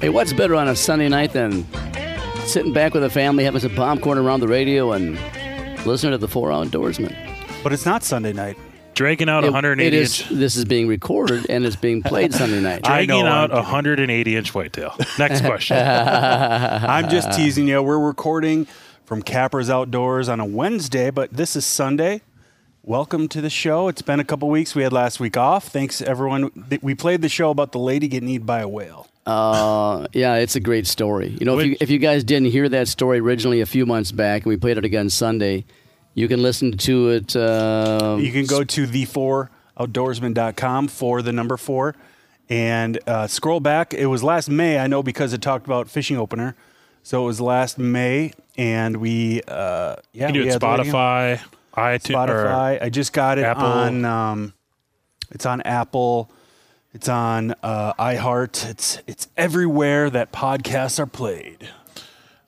Hey, what's better on a Sunday night than sitting back with a family, having some popcorn around the radio, and listening to the Four Outdoorsmen? But it's not Sunday night. Dragging out It- 180 it is. inch. This is being recorded and it's being played Sunday night. I Dragging know, out a 180 inch whitetail. Next question. I'm just teasing you. We're recording from Capra's Outdoors on a Wednesday, but this is Sunday. Welcome to the show. It's been a couple weeks. We had last week off. Thanks, everyone. We played the show about the lady getting eaten by a whale. Uh, yeah, it's a great story. You know, if you, if you guys didn't hear that story originally a few months back, and we played it again Sunday, you can listen to it. Uh, You can go to the4outdoorsman.com for the number four and uh, scroll back. It was last May, I know, because it talked about fishing opener. So it was last May, and we, uh, yeah, You do we it had the lady- Spotify, iTunes, Spotify. I just got it Apple. on. Um, it's on Apple. It's on uh, iHeart. It's it's everywhere that podcasts are played.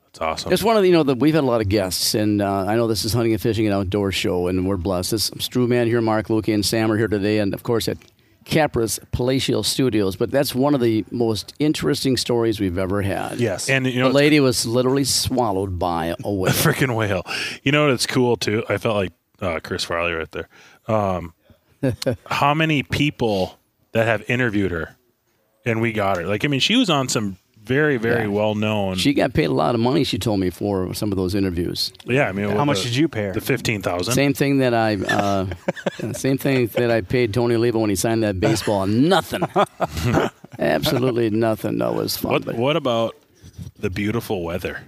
It's awesome. It's one of the, you know, the, we've had a lot of guests, and uh, I know this is Hunting and Fishing and Outdoor Show, and we're blessed. This Stu Man here, Mark Luki, and Sam are here today, and of course at Capra's Palatial Studios. But that's one of the most interesting stories we've ever had. Yes. and you The know, lady was literally swallowed by a whale. a freaking whale. You know what's cool too? I felt like uh, Chris Farley right there. Um, how many people that have interviewed her, and we got her? Like, I mean, she was on some very, very Yeah. well known. She got paid a lot of money, she told me, for some of those interviews. yeah, I mean, How much did you pay her? The fifteen thousand. Same thing that I, uh, same thing that I paid Tony Oliva when he signed that baseball. Nothing, absolutely nothing. That was fun. What but- What about the beautiful weather?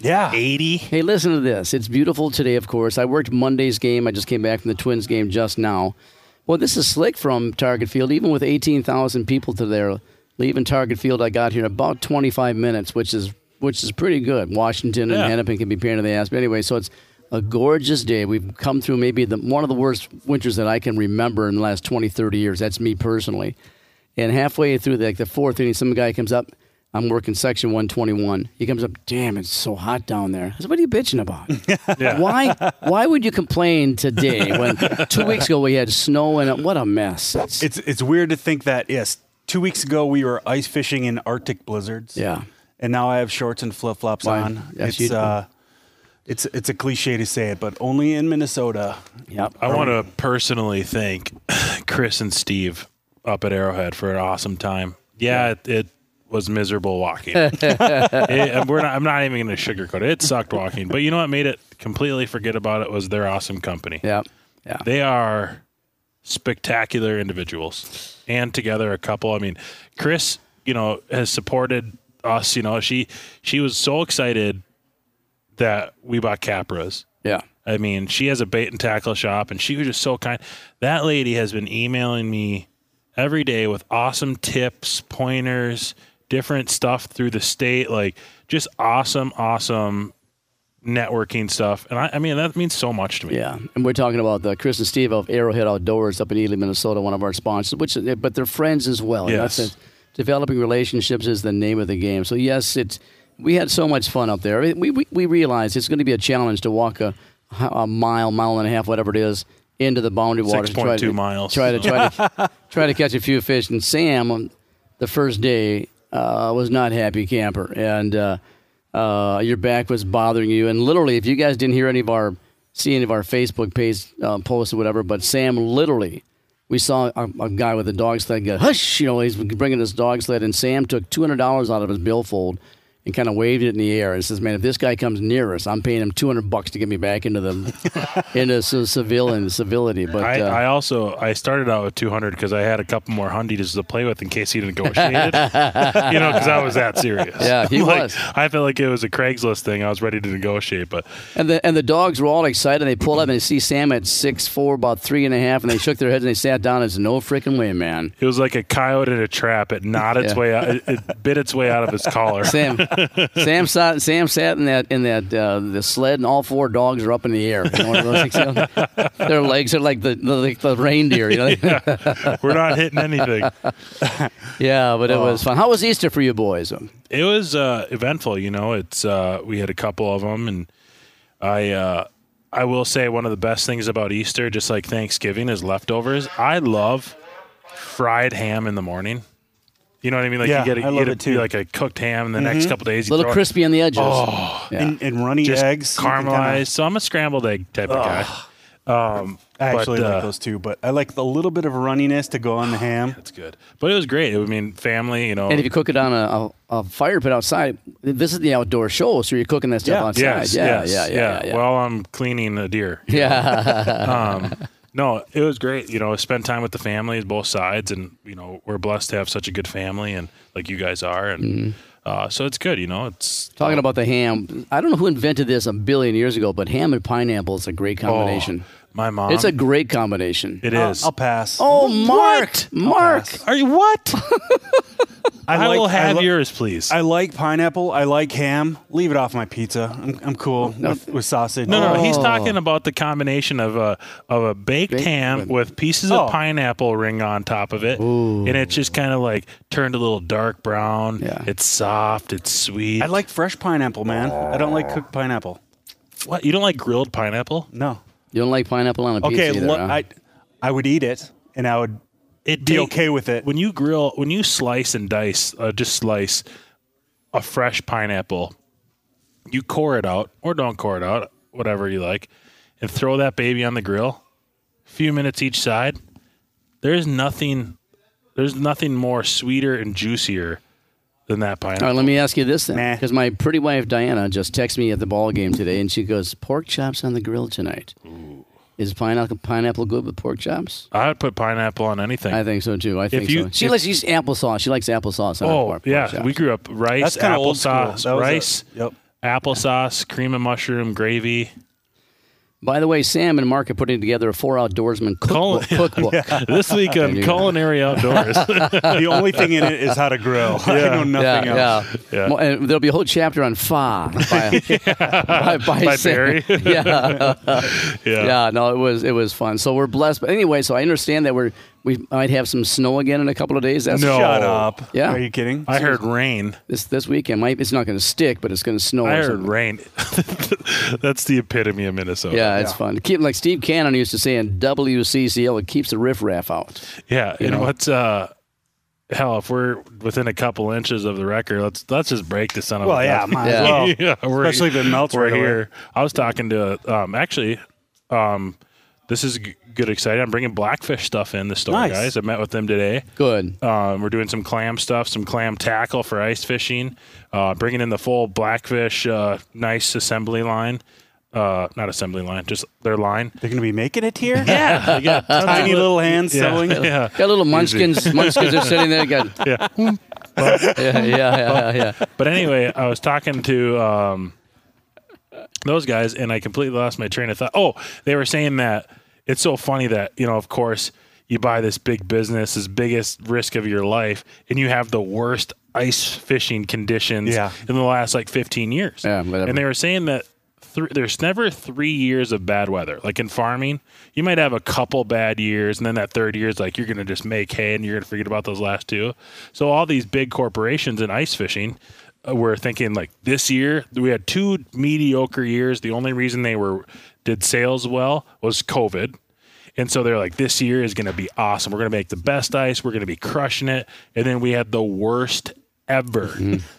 yeah. Eighty. Hey, listen to this. It's beautiful today, of course. I worked Monday's game. I just came back from the Twins game just now. Well, this is slick from Target Field. Even with 18,000 people to there, leaving Target Field, I got here in about 25 minutes, which is which is pretty good. Washington and Yeah. Hennepin can be pain in the ass. But anyway, so it's a gorgeous day. We've come through maybe the, one of the worst winters that I can remember in the last 20, 30 years. That's me personally. And halfway through the, like the fourth inning, some guy comes up. I'm working section 121. He comes up, damn, it's so hot down there. I said, what are you bitching about? Yeah. why why would you complain today when two weeks ago we had snow and what a mess? It's, It's it's weird to think that yes, two weeks ago we were ice fishing in Arctic blizzards. yeah. And now I have shorts and flip flops on. Yes, it's uh, it's it's a cliche to say it, but only in Minnesota. Yep. I want to personally thank Chris and Steve up at Arrowhead for an awesome time. Yeah, it, it was miserable walking. It- and eh, eh, we're not, I'm not even going to sugarcoat it. It sucked walking, but you know what made it completely forget about it was their awesome company. Yep. Yeah. They are spectacular individuals, and together a couple. I mean, Chris, you know, has supported us. You know, she she was so excited that we bought Capras. Yeah. I mean, she has a bait and tackle shop, and she was just so kind. That lady has been emailing me every day with awesome tips, pointers, different stuff through the state, like just awesome, awesome networking stuff. And I, I mean, that means so much to me. Yeah, and we're talking about the Chris and Steve of Arrowhead Outdoors up in Ely, Minnesota, one of our sponsors. Which, but they're friends as well. Yes. it. developing relationships is the name of the game. So yes, it's we had so much fun up there. We we, we realized it's going to be a challenge to walk a, a mile, mile and a half, whatever it is, into the boundary waters. to try 6.2 miles. Try to try to try to catch a few fish. And Sam, on the first day, uh, was not happy camper, and uh, uh, your back was bothering you. And literally, if you guys didn't hear any of our see any of our Facebook page uh, posts or whatever, but Sam literally. We saw a, a guy with a dog sled go, hush, you know, he's bringing his dog sled, and Sam took $200 out of his billfold and kind of waved it in the air and says, "Man, if this guy comes near us, I'm paying him 200 bucks to get me back into the into ci- civil civility." But I, uh, I also I started out with 200 because I had a couple more hundies to play with in case he didn't negotiated. you know, because I was that serious. Yeah, he Like, was. I felt like it was a Craigslist thing. I was ready to negotiate, but And the and the dogs were all excited. They pulled up and they see Sam at six four, about three and a half, and they shook their heads and they sat down and said, "No freaking way, man." it was like a coyote in a trap. It gnawed its Yeah. way out. It, it bit its way out of its collar. Sam Sam sat Sam sat in that in that uh, the sled, and all four dogs are up in the air. You know, their legs are like the the, like the reindeer. You know? We're not hitting anything. yeah, but it was fun. How was Easter for you boys? It was uh, eventful. You know, it's uh, we had a couple of them, and I uh, I will say one of the best things about Easter, just like Thanksgiving, is leftovers. I love fried ham in the morning. You know what I mean? Like Yeah, you get, a, I you love get a, it too. Mm-hmm. like a cooked ham, and the next couple days A little throw it- crispy on the edges. Oh, yeah. And, and runny just eggs. caramelized. kinda- So I'm a scrambled egg type of guy. Um, I actually but, like uh, those too, but I like the little bit of runniness to go on the ham. That's good. But it was great. I mean, family. You know. and if you cook it on a, a, a fire pit outside, this is the outdoor show, so you're cooking that stuff Yeah. outside. yes, yeah, yes, yeah, yeah, yeah, yeah. While I'm cleaning a deer. yeah. um, no, it was great. You know, spend time with the families, both sides, and you know, we're blessed to have such a good family, and like you guys are, and Mm-hmm. uh, so it's good. You know, it's Talking about the ham, I don't know who invented this a billion years ago, but ham and pineapple is a great combination. Oh, my mom. it's a great combination. It I'll- is. I'll pass. oh, Mark, Mark. pass. Are you what? I, like- will have li- yours, please. I like pineapple. I like ham. Leave it off my pizza. I'm, I'm cool with, with sausage. no, no, he's Oh. talking about the combination of a of a baked, Baked ham with- with, pieces Oh. of pineapple ring on top of it, and it's just kind of like turned a little dark brown. Yeah. It's soft. It's sweet. I like fresh pineapple, man. I don't like cooked pineapple. what? You don't like grilled pineapple? No. You don't like pineapple on a pizza Okay, either, lo- huh? I I would eat it, and I would It be take- okay with it. when you grill when you slice and dice uh, just slice a fresh pineapple you core it out or don't core it out whatever you like and throw that baby on the grill a few minutes each side there's nothing there's nothing more sweeter and juicier than that pineapple All right, let me ask you this then, Nah. because my pretty wife Diana just texted me at the ball game today, and she goes, "Pork chops on the grill tonight." Is pineapple pineapple good with pork chops? i would put pineapple on anything I think so too. I think you- so. She if- likes to use applesauce. She likes applesauce on her oh pork, yeah chops. we grew up rice That's kinda old school. applesauce That was a- rice yep. applesauce cream of mushroom gravy By the way, Sam and Mark are putting together a four outdoorsman Col- cookbook. cookbook. this week um, on culinary outdoors the only thing in it is how to grill. I know nothing yeah, else. yeah. Yeah. And there'll be a whole chapter on pho by, by, by, By Sam. Barry. yeah, yeah yeah. No, it was it was fun. So we're blessed. But anyway, so I understand that we're we might have some snow again in a couple of days. That's No. Shut up. Yeah. Are you kidding? I heard rain. this this weekend. Might it's not going to stick, but it's going to snow. I heard something. rain. That's the epitome of Minnesota. Yeah, it's Yeah. fun. Keep like Steve Cannon used to say in WCCO, it keeps the riffraff out. Yeah. You and know? what's uh hell if we're within a couple inches of the record, let's let's just break the son of Well, a yeah, might Yeah. as well. yeah, we're, Especially if it melts we're right away. here. I was talking to um actually um this is g- good excited. I'm bringing blackfish stuff in the store, Nice. guys. I met with them today. Good. Um, we're doing some clam stuff, some clam tackle for ice fishing. Uh, bringing in the full blackfish, uh, nice assembly line. Uh, not assembly line, just their line. They're going to be making it here? Yeah, they got tons Tiny little hands yeah, sewing. Yeah, Got little munchkins. munchkins are sitting there. Got yeah. yeah, yeah, yeah, yeah. But anyway, I was talking to um, those guys, and I completely lost my train of thought. Oh, they were saying that it's so funny that you know, of course, you buy this big business, this biggest risk of your life, and you have the worst ice fishing conditions Yeah. in the last like 15 years. Yeah, whatever. and they were saying that. Th- there's never three years of bad weather. Like in farming, you might have a couple bad years, and then that third year is like you're going to just make hay, and you're going to forget about those last two. So all these big corporations in ice fishing, uh, were thinking like this year we had two mediocre years. The only reason they were did sales well was COVID. And so they're like, this year is going to be awesome. We're going to make the best ice. We're going to be crushing it. And then we had the worst ever.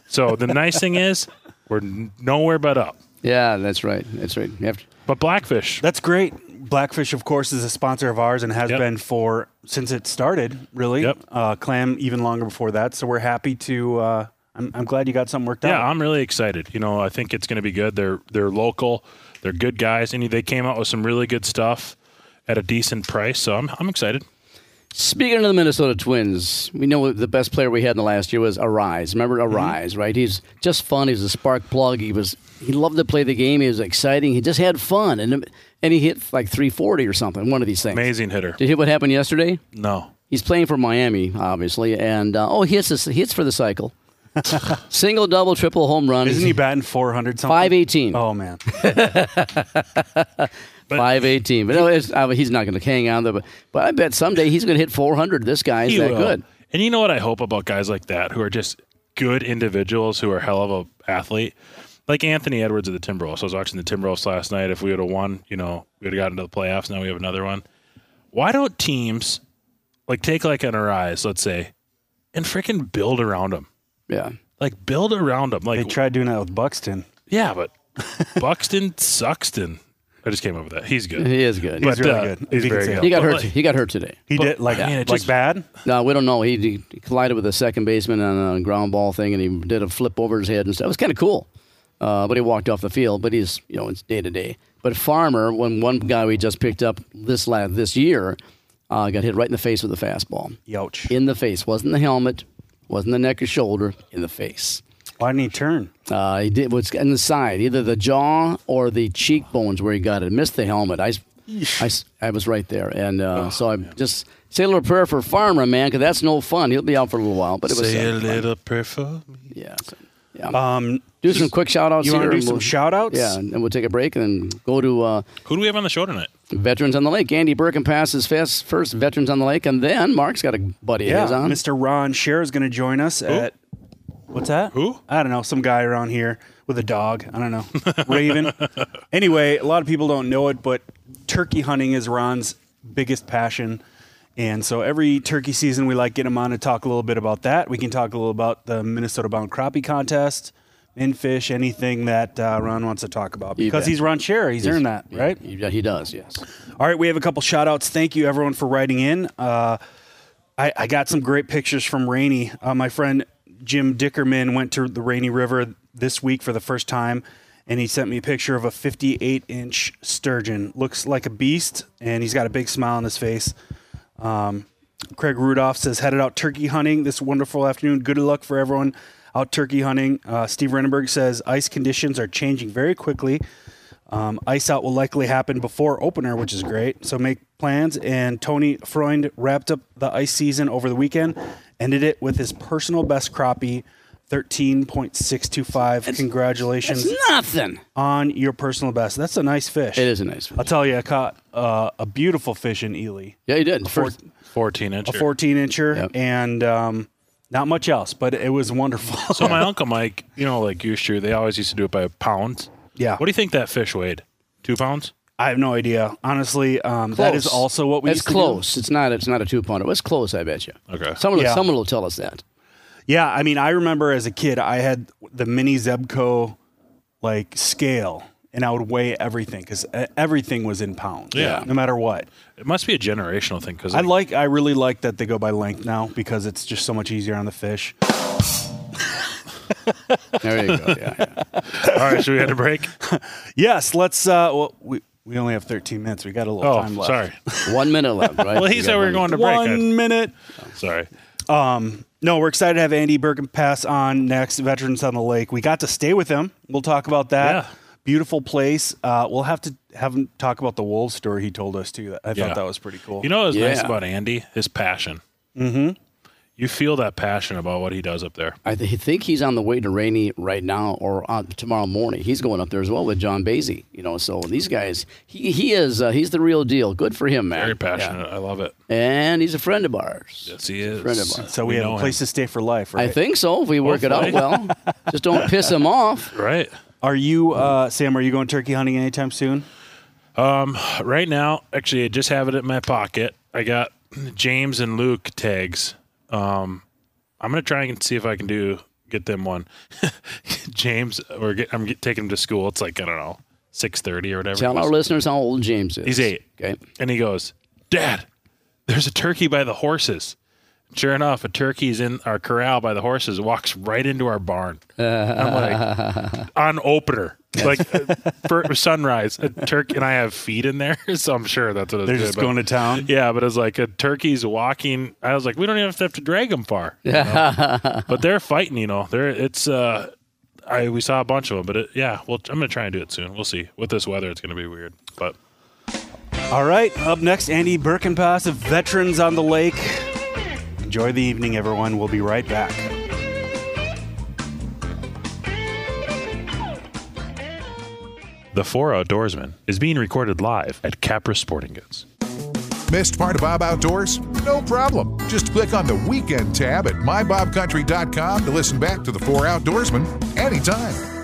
So the nice thing is, we're nowhere but up. Yeah, that's right. That's right. You have to, But Blackfish, That's great. Blackfish, of course, is a sponsor of ours and has Yep. been for since it started. Really, Yep. uh, clam even longer before that. So we're happy to. Uh, I'm, I'm glad you got something worked yeah, out. Yeah, I'm really excited. You know, I think it's going to be good. They're they're local. They're good guys, and they came out with some really good stuff at a decent price. So I'm I'm excited. Speaking of the Minnesota Twins, we know the best player we had in the last year was Arraez. Remember Mm-hmm. Arraez, right? He's just fun. He's a spark plug. He was he loved to play the game. He was exciting. He just had fun, and and he hit like 340 or something. One of these things. Amazing hitter. Did you hear what happened yesterday? No. He's playing for Miami, obviously, and uh, oh, he hits this, he hits for the cycle. Single, double, triple, home run. Isn't he batting 400 something? 518. Oh man, 518. But no, it's, uh, he's not going to hang on there. But, but I bet someday he's going to hit 400. This guy is that will. good. And you know what I hope about guys like that who are just good individuals who are hell of a athlete? Like Anthony Edwards of the Timberwolves. I was watching the Timberwolves last night. If we would have won, you know, we would have gotten to the playoffs. Now we have another one. Why don't teams like take like an Arraez, let's say, and freaking build around them. Yeah. Like build around them. Like They tried doing that with Buxton. yeah, but Buxton Suxton. I just came up with that. He's good. He is good. He's But, really uh, good. he's If you can very good. he got but hurt. like- he got hurt today. He did like I mean, it like just- bad. No, we don't know. He, he collided with a second baseman on a ground ball thing, and he did a flip over his head and stuff. It was kind of cool. Uh, but he walked off the field. But he's you know it's day to day. But Farmer, when one guy we just picked up this la this year, uh, got hit right in the face with a fastball. Youch. In the face, wasn't the helmet, wasn't the neck or shoulder, in the face. Why didn't he turn? Uh, he did was in the side, either the jaw or the cheekbones where he got it. Missed the helmet. I, I, I was right there, and uh, so I just say a little prayer for Farmer, man, because that's no fun. He'll be out for a little while, but it was Say a uh, fun. little prayer for me. Yeah. so- yeah. Um, do some quick shout outs you here. wanna do some we'll- shout-outs? Yeah, and we'll take a break and then go to uh, Who do we have on the show tonight? Veterans on the Lake. Andy Berkenpas first, first Veterans on the Lake, and then Mark's got a buddy of yeah, his on. Mr. Ron Schara is going to join us at what's that? Who? I don't know. Some guy around here with a dog. I don't know. Raven. anyway, a lot of people don't know it, but turkey hunting is Ron's biggest passion. And so every turkey season, we like get him on to talk a little bit about that. We can talk a little about the Minnesota Bound Crappie Contest, Infish, anything that uh, Ron wants to talk about. Because he's Ron Schara. He's, earned that, right? Yeah, he does, yes. All right, we have a couple shout outs. Thank you, everyone, for writing in. Uh, I, I got some great pictures from Rainy. Uh, my friend Jim Dickerman went to the Rainy River this week for the first time, and he sent me a picture of a 58 inch sturgeon. Looks like a beast, and he's got a big smile on his face. Um, Craig Rudolph says, headed out turkey hunting this wonderful afternoon. Good luck for everyone out turkey hunting. Uh, Steve Renenberg says, ice conditions are changing very quickly. Um, ice out will likely happen before opener, which is great. So make plans. And Tony Freund wrapped up the ice season over the weekend, ended it with his personal best crappie, 13.625. Congratulations It's nothing. on your personal best. That's a nice fish. It is a nice fish. I'll tell you, I caught uh, a beautiful fish in Ely, Yeah, he did. four- First, 14 inch. a 14 incher, Yep. and um, not much else, but it was wonderful. So my uncle Mike, you know, like used to, they always used to do it by pounds. yeah. What do you think that fish weighed? Two pounds? I have no idea. Honestly, um, that is Close. also what we It's used to do. close. It's not. It's not a two pounder. It was close. I bet you. Okay. Someone, Yeah. someone will tell us that. Yeah, I mean, I remember as a kid, I had the mini Zebco like scale, and I would weigh everything because everything was in pounds. Yeah. no matter what. It must be a generational thing because I like, I really like that they go by length now because it's just so much easier on the fish. There you go. Yeah, yeah. All right, should we had a break? Yes, let's. Uh, well, we we only have 13 minutes. We got a little Oh, time left. sorry. One minute left. Right. Well, he We said we were going to break. I- One minute. Sorry. Um, No, we're excited to have Andy Berkenpas on next. Veterans on the Lake. We got to stay with him. We'll talk about that. Yeah. Beautiful place. Uh, we'll have to have him talk about the wolves story he told us too. I Yeah. thought that was pretty cool. You know what was nice about Andy? His passion. Mm-hmm. You feel that passion about what he does up there. I th- think he's on the way to Rainy right now or uh, tomorrow morning. He's going up there as well with John Basie. You know, so these guys, he, he is uh, he's the real deal. Good for him, man. Very passionate. I love it. And he's a friend of ours. Yes, he is. Friend of ours. so we, have a place him. to stay for life, right? I think so. If we work it out well, just don't piss him off. Right. Are you, uh, Sam? Are you going turkey hunting anytime soon? Um, Right now, actually, I just have it in my pocket. I got James and Luke tags. Um, I'm gonna try and see if I can do get them one. James, or get, I'm get, taking him to school. It's like I don't know, six thirty or whatever. Tell our listeners how old James is. He's eight. Okay. And he goes, Dad, there's a turkey by the horses. Sure enough, a turkey's in our corral by the horses, walks right into our barn. I'm like, on opener, like for sunrise, a turkey, and I have feed in there, so I'm sure that's what it's They're just going to town. Yeah, but it's like a turkey's walking. I was like, we don't even have to drag them far. you know? but they're fighting, you know. They're it's uh, I we saw a bunch of them, but it, yeah, well, I'm gonna try and do it soon. We'll see. With this weather, it's gonna be weird, but. All right. Up next, Andy Berkenpas of Veterans on the Lake. Enjoy the evening, everyone. We'll be right back. The Four Outdoorsmen is being recorded live at Capra Sporting Goods. Missed part of Bob Outdoors? No problem. Just click on the weekend tab at mybobcountry.com to listen back to the Four Outdoorsmen anytime.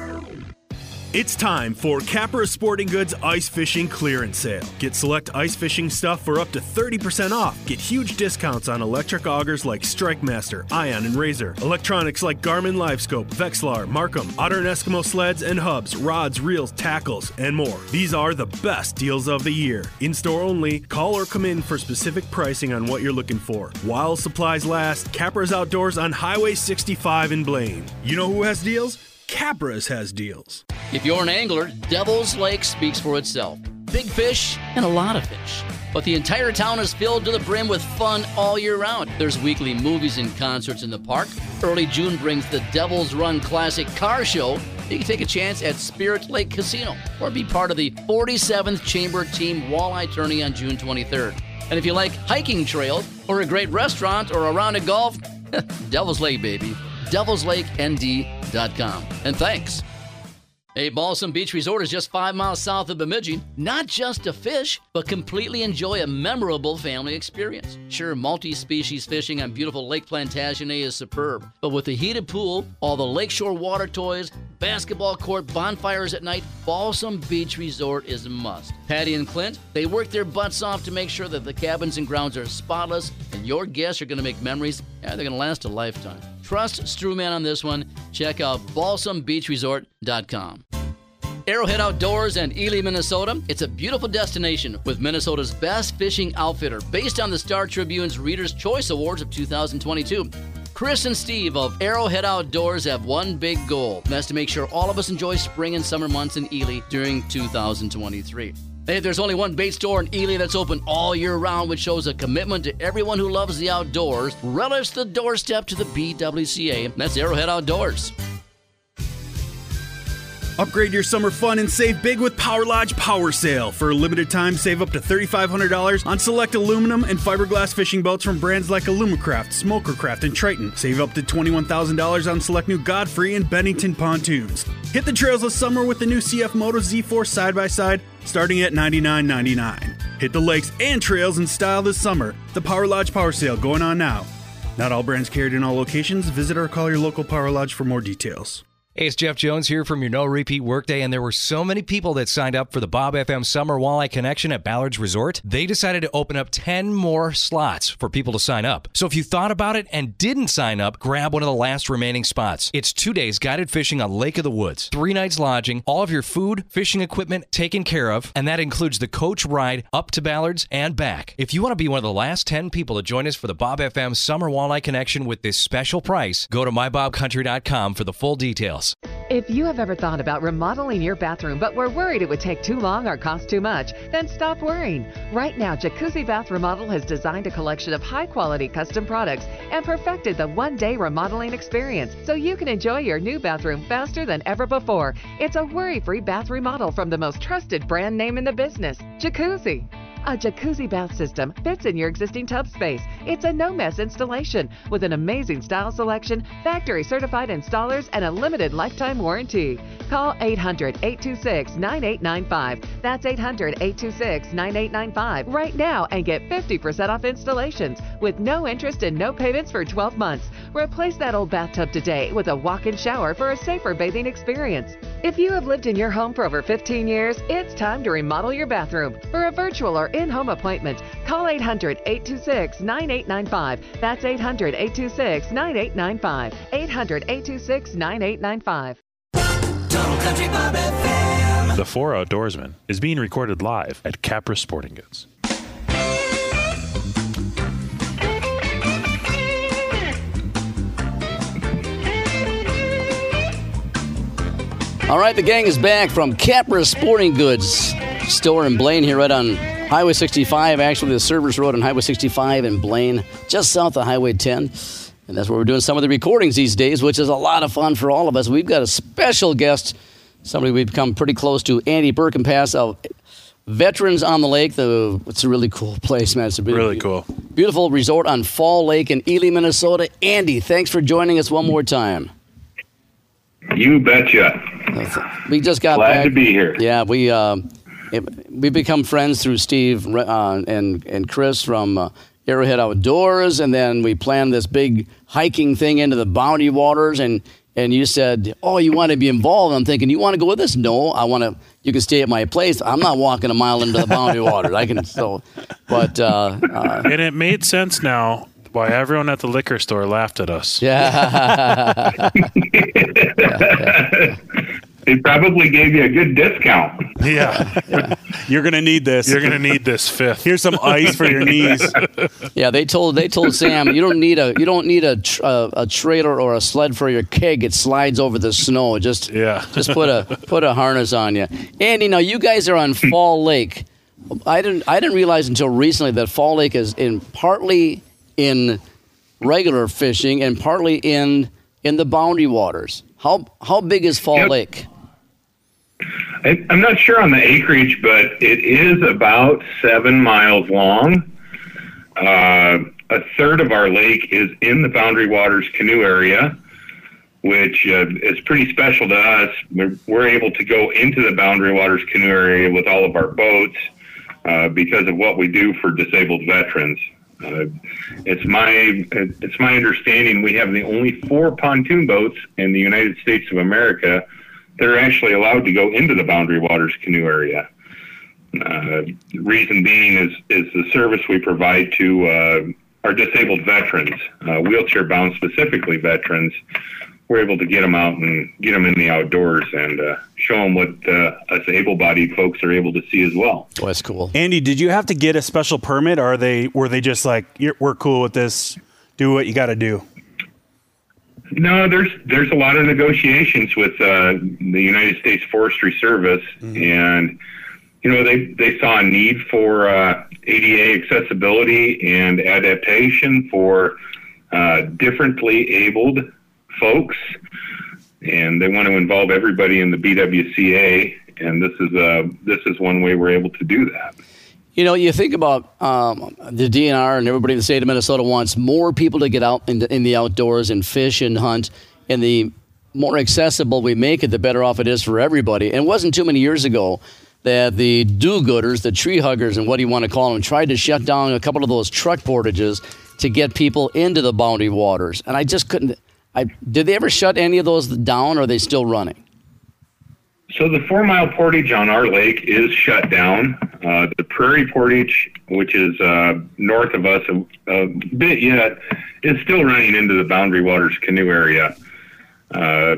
It's time for Capra Sporting Goods Ice Fishing Clearance Sale. Get select ice fishing stuff for up to 30% off. Get huge discounts on electric augers like StrikeMaster, Ion, and Razor. Electronics like Garmin Livescope, Vexilar, MarCum, Otter and Eskimo sleds and hubs, rods, reels, tackles, and more. These are the best deals of the year. In store only, call or come in for specific pricing on what you're looking for. While supplies last, Capra's Outdoors on Highway 65 in Blaine. You know who has deals? Capra's has deals. If you're an angler, Devil's Lake speaks for itself. Big fish and a lot of fish. But the entire town is filled to the brim with fun all year round. There's weekly movies and concerts in the park. Early June brings the Devil's Run Classic Car Show. You can take a chance at Spirit Lake Casino or be part of the 47th Chamber Team Walleye Tourney on June 23rd. And if you like hiking trails or a great restaurant or a round of golf, Devil's Lake, baby. Devil'sLakeND.com. And thanks. A Balsam Beach Resort is just five miles south of Bemidji. Not just to fish, but completely enjoy a memorable family experience. Sure, multi species fishing on beautiful Lake Plantagenet is superb, but with the heated pool, all the lakeshore water toys, basketball court, bonfires at night, Balsam Beach Resort is a must. Patty and Clint, they work their butts off to make sure that the cabins and grounds are spotless, and your guests are going to make memories. Yeah, they're going to last a lifetime. Trust Strewman on this one. Check out balsambeachresort.com. Arrowhead Outdoors and Ely, Minnesota. It's a beautiful destination with Minnesota's best fishing outfitter based on the Star Tribune's Reader's Choice Awards of 2022. Chris and Steve of Arrowhead Outdoors have one big goal, and that's to make sure all of us enjoy spring and summer months in Ely during 2023. Hey, there's only one bait store in Ely that's open all year round, which shows a commitment to everyone who loves the outdoors. Relish the doorstep to the BWCA. That's Arrowhead Outdoors. Upgrade your summer fun and save big with Power Lodge Power Sale. For a limited time, save up to $3,500 on select aluminum and fiberglass fishing boats from brands like Alumacraft, Smokercraft, and Triton. Save up to $21,000 on select new Godfrey and Bennington pontoons. Hit the trails this summer with the new CF Moto Z4 side by side, starting at $99.99. Hit the lakes and trails in style this summer. The Power Lodge Power Sale going on now. Not all brands carried in all locations. Visit or call your local Power Lodge for more details. Hey, it's Jeff Jones here from your No Repeat Workday, and there were so many people that signed up for the Bob FM Summer Walleye Connection at Ballard's Resort. They decided to open up 10 more slots for people to sign up. So if you thought about it and didn't sign up, grab one of the last remaining spots. It's two days guided fishing on Lake of the Woods, three nights lodging, all of your food, fishing equipment taken care of, and that includes the coach ride up to Ballard's and back. If you want to be one of the last 10 people to join us for the Bob FM Summer Walleye Connection with this special price, go to mybobcountry.com for the full details. If you have ever thought about remodeling your bathroom but were worried it would take too long or cost too much, then stop worrying. Right now, Jacuzzi Bath Remodel has designed a collection of high quality custom products and perfected the one day remodeling experience so you can enjoy your new bathroom faster than ever before. It's a worry free bath remodel from the most trusted brand name in the business, Jacuzzi. A jacuzzi bath system fits in your existing tub space. It's a no mess installation with an amazing style selection, factory certified installers, and a limited lifetime warranty. Call 800 826 9895. That's 800 826 9895 right now and get 50% off installations with no interest and no payments for 12 months. Replace that old bathtub today with a walk in shower for a safer bathing experience. If you have lived in your home for over 15 years, it's time to remodel your bathroom. For a virtual or in home appointment, call 800 826 9895. That's 800 826 9895. 800 826 9895. The Four Outdoorsman is being recorded live at Capra Sporting Goods. All right, the gang is back from Capra Sporting Goods store in Blaine here, right on Highway 65. Actually, the Service Road on Highway 65 in Blaine, just south of Highway 10. And that's where we're doing some of the recordings these days, which is a lot of fun for all of us. We've got a special guest, somebody we've become pretty close to, Andy Berkenpas of Veterans on the Lake. The it's a really cool place, man. It's a Really cool. beautiful resort on Fall Lake in Ely, Minnesota. Andy, thanks for joining us one more time. You betcha. We just got Glad back. to be here. Yeah, we uh, it, we become friends through Steve uh, and and Chris from uh, Arrowhead Outdoors, and then we planned this big hiking thing into the Boundary Waters, and and you said, "Oh, you want to be involved?" I'm thinking, "You want to go with us?" No, I want to. You can stay at my place. I'm not walking a mile into the boundary waters. I can so, but uh, uh, And it made sense now why everyone at the liquor store laughed at us. yeah, They probably gave you a good discount. Yeah. You're gonna need this. You're going to need this fifth. Here's some ice for your knees. yeah. They told they told Sam you don't need a you don't need a tr- a, a trailer or a sled for your keg. It slides over the snow. Just Yeah. just put a put a harness on you. Andy, now you guys are on Fall Lake. I didn't I didn't realize until recently that Fall Lake is in partly in regular fishing and partly in in the boundary waters. How how big is Fall Yep. Lake? I, I'm not sure on the acreage, but it is about seven miles long. Uh, a third of our lake is in the Boundary Waters canoe area, which uh, is pretty special to us. We're, we're able to go into the Boundary Waters canoe area with all of our boats uh, because of what we do for disabled veterans. Uh, it's my it's my understanding we have the only four pontoon boats in the United States of America that are actually allowed to go into the Boundary Waters canoe area. Uh, reason being is is the service we provide to uh, our disabled veterans, uh, wheelchair bound specifically veterans. We're able to get them out and get them in the outdoors and uh, show them what uh, us able-bodied folks are able to see as well. Oh, that's cool. Andy, did you have to get a special permit, or are they were they just like we're cool with this? Do what you got to do. No, there's there's a lot of negotiations with uh, the United States Forestry Service, and you know they they saw a need for uh, ADA accessibility and adaptation for uh, differently abled folks, and they want to involve everybody in the BWCA, and this is uh, this is one way we're able to do that. You know, you think about um, the DNR and everybody in the state of Minnesota wants more people to get out in the, in the outdoors and fish and hunt. And the more accessible we make it, the better off it is for everybody. And it wasn't too many years ago that the do-gooders, the tree huggers, and what do you want to call them, tried to shut down a couple of those truck portages to get people into the boundary waters. And I just couldn't. I did they ever shut any of those down, or are they still running? So the four mile portage on our lake is shut down. Uh, the prairie portage, which is uh, north of us a, a bit yet, is still running into the Boundary Waters canoe area. Uh,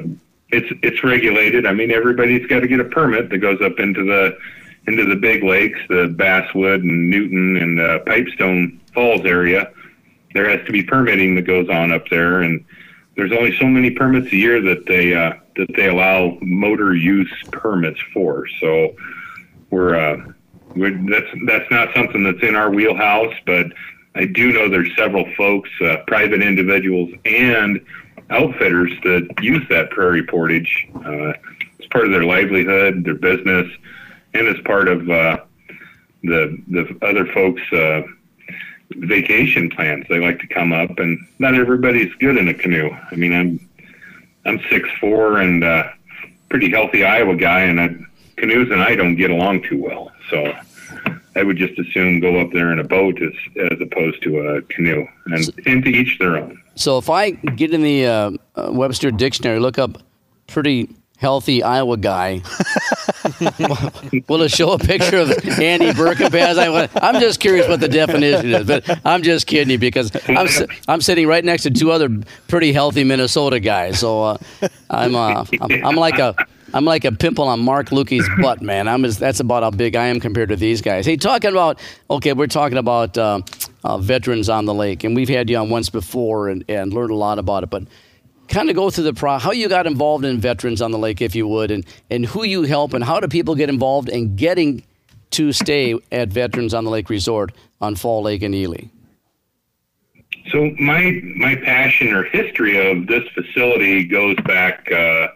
it's it's regulated. I mean, everybody's got to get a permit that goes up into the into the big lakes, the Basswood and Newton and uh, Pipestone Falls area. There has to be permitting that goes on up there, and there's only so many permits a year that they uh, that they allow motor use permits for. So we're, uh, we're that's that's not something that's in our wheelhouse, but I do know there's several folks, uh, private individuals, and outfitters that use that prairie portage uh, as part of their livelihood, their business, and as part of uh, the the other folks. Uh, vacation plans. They like to come up, and not everybody's good in a canoe. I mean, I'm I'm six four and uh, pretty healthy Iowa guy, and I, canoes and I don't get along too well. So I would just assume go up there in a boat as as opposed to a canoe, and and to each their own. So if I get in the uh, uh, Webster dictionary, look up pretty healthy Iowa guy, will it show a picture of Andy Berkenpas? I, I'm just curious what the definition is, but I'm just kidding you because I'm I'm sitting right next to two other pretty healthy Minnesota guys. So uh, I'm, uh, I'm I'm like a I'm like a pimple on Mark Lukey's butt, man. I'm just, that's about how big I am compared to these guys. Hey, talking about okay, we're talking about uh, uh, veterans on the lake, and we've had you on once before and, and learned a lot about it. But kind of go through the pro how you got involved in veterans on the lake, if you would, and and who you help, and how do people get involved in getting to stay at Veterans on the Lake Resort on Fall Lake and Ely. So my my passion or history of this facility goes back uh,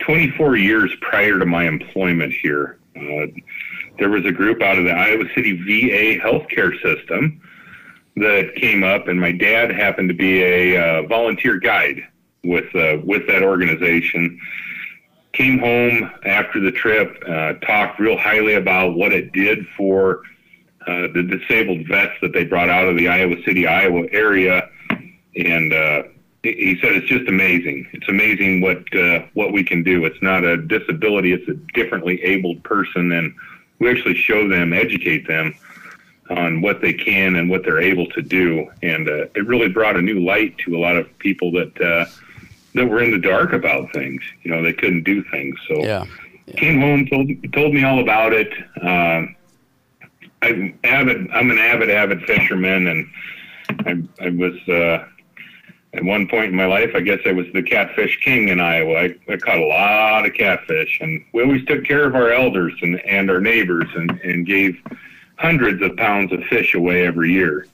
24 years prior to my employment here. Uh, there was a group out of the Iowa City VA healthcare system that came up, and my dad happened to be a uh, volunteer guide with uh, with that organization. Came home after the trip, uh, talked real highly about what it did for uh, the disabled vets that they brought out of the Iowa City, Iowa area, and uh, he said it's just amazing. It's amazing what uh, what we can do. It's not a disability; it's a differently abled person, and we actually show them, educate them on what they can and what they're able to do. And uh, it really brought a new light to a lot of people that uh, that were in the dark about things. You know, they couldn't do things. So Yeah. yeah. came home, told told me all about it. Um, I'm avid. I'm an avid, avid fisherman, and I, I was uh, at one point in my life. I guess I was the catfish king in Iowa. I, I caught a lot of catfish, and we always took care of our elders and, and our neighbors, and, and gave hundreds of pounds of fish away every year.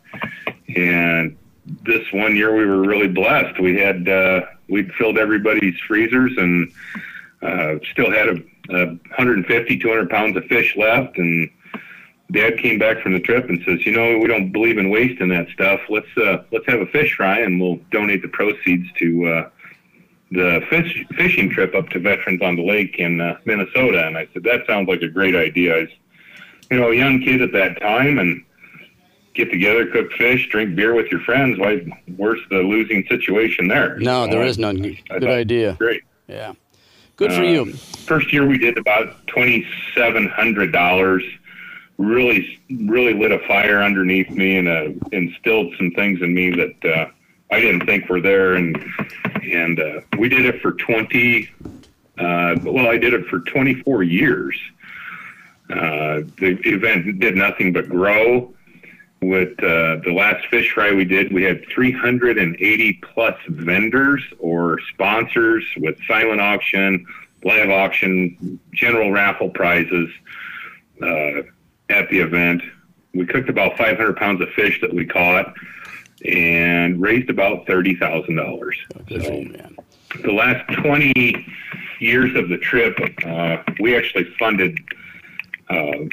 And this one year, we were really blessed. We had uh, we'd filled everybody's freezers and uh, still had a, a 150, 200 pounds of fish left. And Dad came back from the trip and says, "You know, we don't believe in wasting that stuff. Let's uh, let's have a fish fry, and we'll donate the proceeds to uh, the fish fishing trip up to Veterans on the Lake in uh, Minnesota." And I said, "That sounds like a great idea." I was, you know, a young kid at that time, and get together, cook fish, drink beer with your friends. Why? Where's the losing situation there? No, there is none. I Good idea. Great. Yeah. Good for Uh, you. First year we did about twenty seven hundred dollars. Really, really lit a fire underneath me and uh, instilled some things in me that uh, I didn't think were there. And and uh, we did it for twenty. Uh, well, I did it for twenty four years. Uh, the event did nothing but grow. With uh, the last fish fry we did, we had 380 plus vendors or sponsors with silent auction, live auction, general raffle prizes uh, at the event. We cooked about 500 pounds of fish that we caught and raised about $30,000. Good for man. The last 20 years of the trip, uh, we actually funded uh,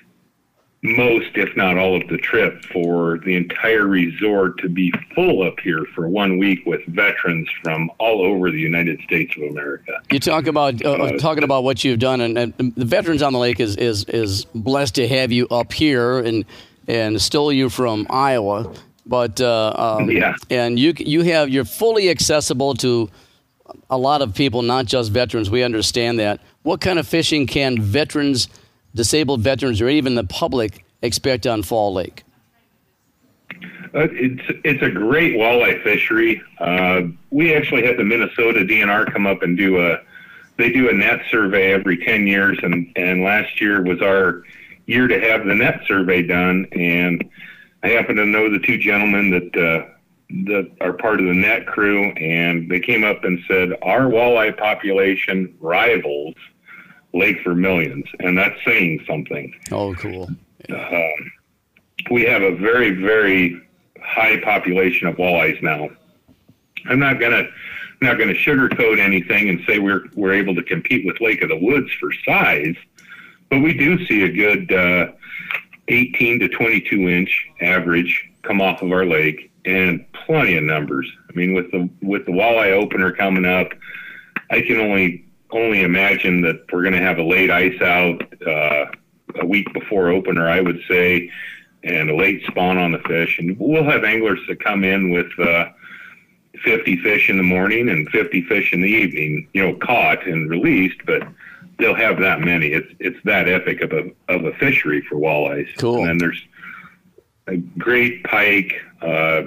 most, if not all, of the trip for the entire resort to be full up here for one week with veterans from all over the United States of America. You talk about uh, talking about what you've done, and, and the Veterans on the Lake is, is is blessed to have you up here and and stole you from Iowa, but uh, um, Yeah. and you you have you're fully accessible to a lot of people, not just veterans. We understand that. What kind of fishing can veterans, disabled veterans, or even the public expect on Fall Lake? Uh, it's it's a great walleye fishery. Uh, we actually had the Minnesota DNR come up and do a they do a net survey every ten years, and and last year was our year to have the net survey done. And I happen to know the two gentlemen that uh, that are part of the net crew, and they came up and said our walleye population rivals Lake Vermilion's, and that's saying something Oh, cool. we have a very, very high population of walleyes now. I'm not gonna not gonna sugarcoat anything and say we're we're able to compete with Lake of the Woods for size, but we do see a good uh, 18 to 22 inch average come off of our lake, and plenty of numbers. I mean, with the with the walleye opener coming up, I can only only imagine that we're going to have a late ice out uh, a week before opener, I would say, and a late spawn on the fish. And we'll have anglers that come in with uh, 50 fish in the morning and 50 fish in the evening, you know, caught and released, but they'll have that many. It's it's that epic of a of a fishery for walleyes. Cool. And then there's a great pike. Uh,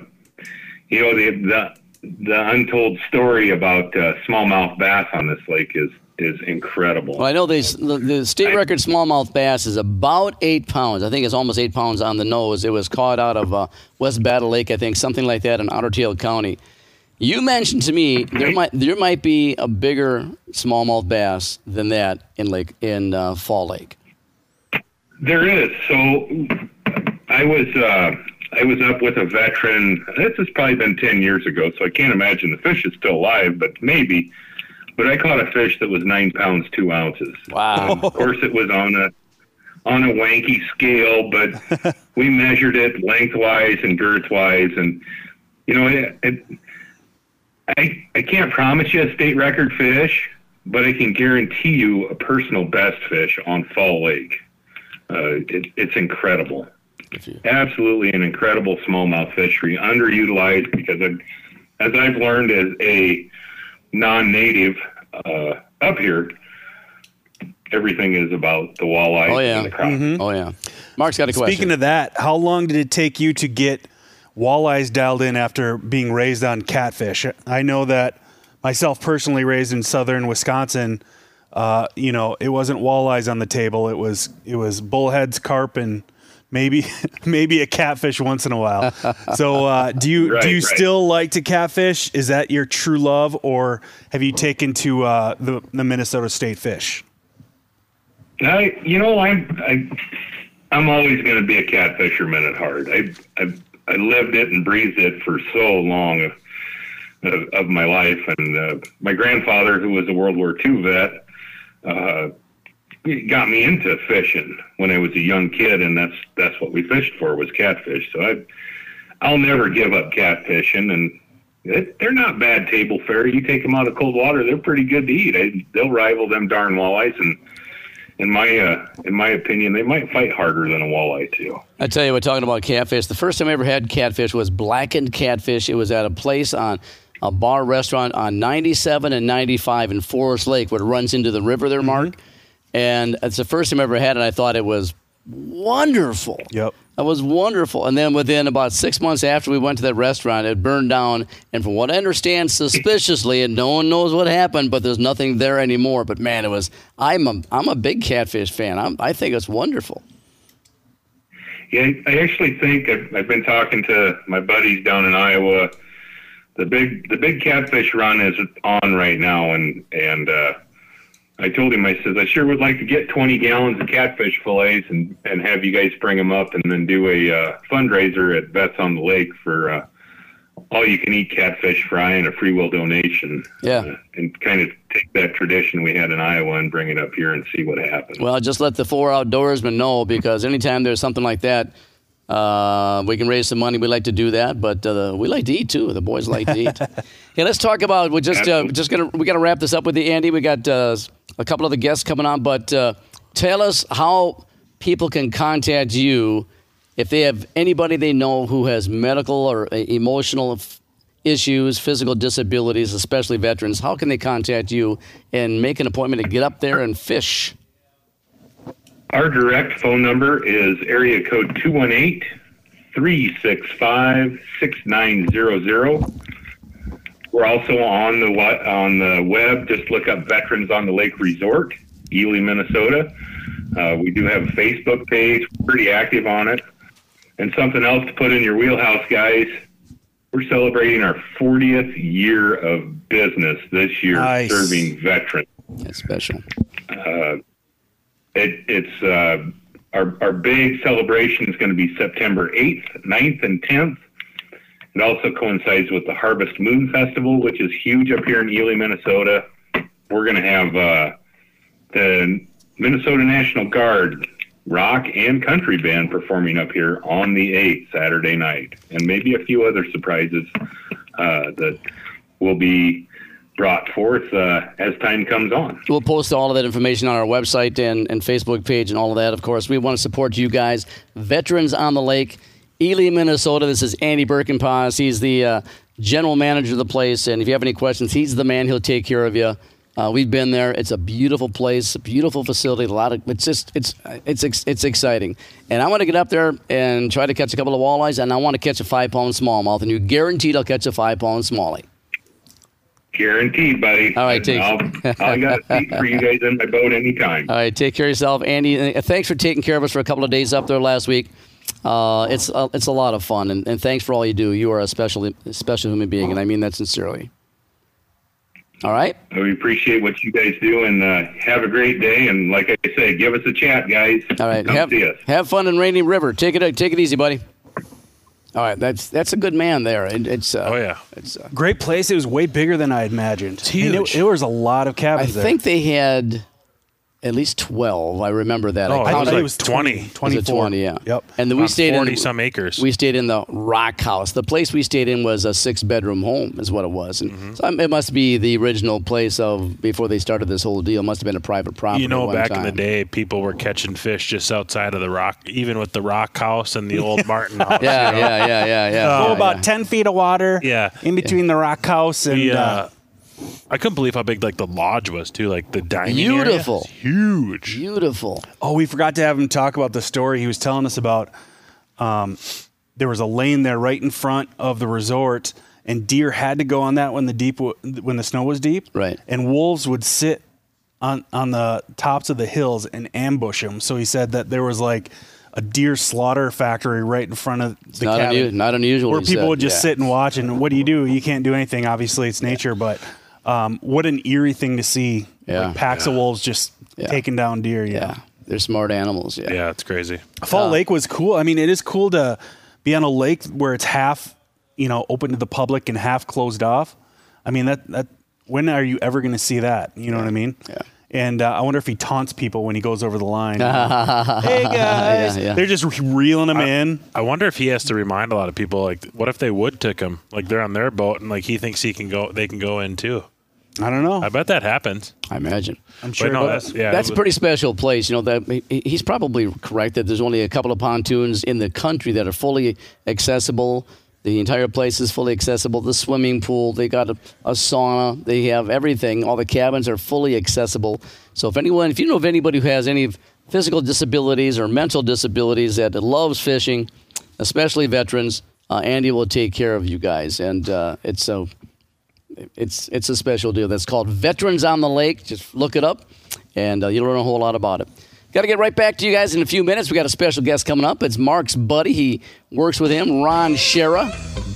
you know, the the the untold story about uh, smallmouth bass on this lake is is incredible. Well, I know they, the, the state record smallmouth bass is about eight pounds. I think it's almost eight pounds on the nose. It was caught out of uh, West Battle Lake, I think, something like that in Otter Tail County. You mentioned to me there might there might be a bigger smallmouth bass than that in Lake in uh, Fall Lake. There is. So I was uh, I was up with a veteran. This has probably been ten years ago, so I can't imagine the fish is still alive, but maybe. But I caught a fish that was nine pounds two ounces. Wow. Of course, it was on a on a wanky scale, but we measured it lengthwise and girthwise, and you know, it, it, I I can't promise you a state record fish, but I can guarantee you a personal best fish on Fall Lake. Uh, it, it's incredible. Absolutely an incredible smallmouth fishery, underutilized because I, as I've learned as a non-native uh, up here, everything is about the walleye Oh yeah. and the crappie. Oh yeah. Mark's got a question. Speaking of that, how long did it take you to get walleyes dialed in after being raised on catfish? I know that myself personally raised in southern Wisconsin, uh, you know, it wasn't walleyes on the table. It was it was bullheads, carp, and maybe maybe a catfish once in a while. So, uh, do you Right, do you right. still like to catfish? Is that your true love, or have you taken to uh, the the Minnesota State fish? I, you know, I'm I, I'm always going to be a catfisherman at heart. I, I I lived it and breathed it for so long of, of, of my life, and uh, my grandfather, who was a World War II vet, he got me into fishing when I was a young kid, and that's that's what we fished for was catfish. So I, I'll never give up catfishing, and it, they're not bad table fare. You take them out of cold water, they're pretty good to eat. I, they'll rival them darn walleyes, and in my uh, in my opinion, they might fight harder than a walleye too. I tell you, we're talking about catfish. The first time I ever had catfish was blackened catfish. It was at a place on a bar restaurant on 97 and 95 in Forest Lake, where it runs into the river there, Mark. And it's the first time I ever had it. I thought it was wonderful. Yep. It was wonderful. And then within about six months after we went to that restaurant, it burned down. And from what I understand, suspiciously, and no one knows what happened, but there's nothing there anymore. But man, it was. I'm a I'm a big catfish fan. I'm, I think it's wonderful. Yeah, I actually think I've, I've been talking to my buddies down in Iowa. The big the big catfish run is on right now, and and uh, I told him I says I sure would like to get 20 gallons of catfish fillets and and have you guys bring them up and then do a uh, fundraiser at Vets on the Lake for uh, all you can eat catfish fry and a free will donation. Yeah. uh, and kind of take that tradition we had in Iowa and bring it up here and see what happens. Well, just let the four outdoorsmen know because anytime there's something like that, uh, we can raise some money. We like to do that, but uh, we like to eat too. The boys like to eat. hey, let's talk about. We're just uh, just gonna we gotta wrap this up with you, Andy. We got uh, a couple of the guests coming on, but uh, tell us how people can contact you if they have anybody they know who has medical or uh, emotional f- issues, physical disabilities, especially veterans. How can they contact you and make an appointment to get up there and fish? Our direct phone number is area code 218 365 6900. We're also on the on the web. Just look up Veterans on the Lake Resort, Ely, Minnesota. Uh, we do have a Facebook page. We're pretty active on it. And something else to put in your wheelhouse, guys. We're celebrating our 40th year of business this year, Nice. serving veterans. That's special. Uh, it, it's uh, our, our big celebration is going to be September 8th, 9th, and 10th. It also coincides with the Harvest Moon Festival, which is huge up here in Ely, Minnesota. We're going to have uh, the Minnesota National Guard rock and country band performing up here on the 8th, Saturday night, and maybe a few other surprises uh, that will be brought forth uh, as time comes on. We'll post all of that information on our website and, and Facebook page and all of that. Of course, we want to support you guys. Veterans on the Lake, Ely, Minnesota. This is Andy Berkenpas. He's the uh, general manager of the place. And if you have any questions, he's the man. He'll take care of you. Uh, we've been there. It's a beautiful place, a beautiful facility. A lot of it's just it's it's it's exciting. And I want to get up there and try to catch a couple of walleyes, and I want to catch a five pound smallmouth. And you're guaranteed I'll catch a five pound smallie. Guaranteed, buddy. All right, take- I'll, I got a seat for you guys in my boat anytime. All right, take care of yourself, Andy. Thanks for taking care of us for a couple of days up there last week. Uh, it's uh, it's a lot of fun, and, and thanks for all you do. You are a special special human being, and I mean that sincerely. All right, We appreciate what you guys do, and uh, have a great day. And like I say, give us a chat, guys. all right. Come Have, see us. have fun in Rainy River. Take it take it easy, buddy. All right, that's that's a good man there. It, it's uh, Oh yeah. It's uh, Great place. It was way bigger than I imagined. It's huge. it, was a lot of I cabins there. think they had at least 12. I remember that. Oh, I it I was thought like it was 20. 20. Was 24. 20, yeah. Yep. And then we stayed 40 in some acres. We stayed in the Rock House. The place we stayed in was a six bedroom home, is what it was. And Mm-hmm. so it must be the original place of before they started this whole deal. It must have been a private property. You know, at one back in the day, people were catching fish just outside of the rock, even with the rock house and the old Martin house. Yeah, you know? yeah, yeah, yeah, yeah. Oh, yeah, about yeah. 10 feet of water Yeah. in between the rock house and. The, uh, uh, I couldn't believe how big like the lodge was too. Like the dining Beautiful. area, huge. Beautiful. Oh, we forgot to have him talk about the story he was telling us about. Um, there was a lane there right in front of the resort, and deer had to go on that when the deep w- when the snow was deep. Right. And wolves would sit on on the tops of the hills and ambush him. So he said that there was like a deer slaughter factory right in front of the not cabin, unu- not unusual, where people said, would just yeah. sit and watch. And what do you do? You can't do anything. Obviously, it's nature, but. Um, what an eerie thing to see! Yeah. Like packs of wolves just Yeah. taking down deer. You know? Yeah. They're smart animals. Yeah. Yeah, it's crazy. Fall Lake was cool. I mean, it is cool to be on a lake where it's half, you know, open to the public and half closed off. I mean, that that when are you ever going to see that? You know what I mean? Yeah. And uh, I wonder if he taunts people when he goes over the line. hey guys, Yeah, yeah. they're just reeling him in. I wonder if he has to remind a lot of people like, what if they would took him? Like they're on their boat and like he thinks he can go, they can go in too. I don't know. I bet that happens. I imagine. I'm sure. no, that's- yeah, That's a pretty special place. You know that he's probably correct that there's only a couple of pontoons in the country that are fully accessible. The entire place is fully accessible. The swimming pool, they got a, a sauna, they have everything. All the cabins are fully accessible. So if anyone, if you know of anybody who has any physical disabilities or mental disabilities that loves fishing, especially veterans, uh, Andy will take care of you guys. And uh, it's so it's it's a special deal. That's called Veterans on the Lake. Just look it up, and uh, you'll learn a whole lot about it. Got to get right back to you guys in a few minutes. We got a special guest coming up. It's Mark's buddy. He works with him, Ron Schara,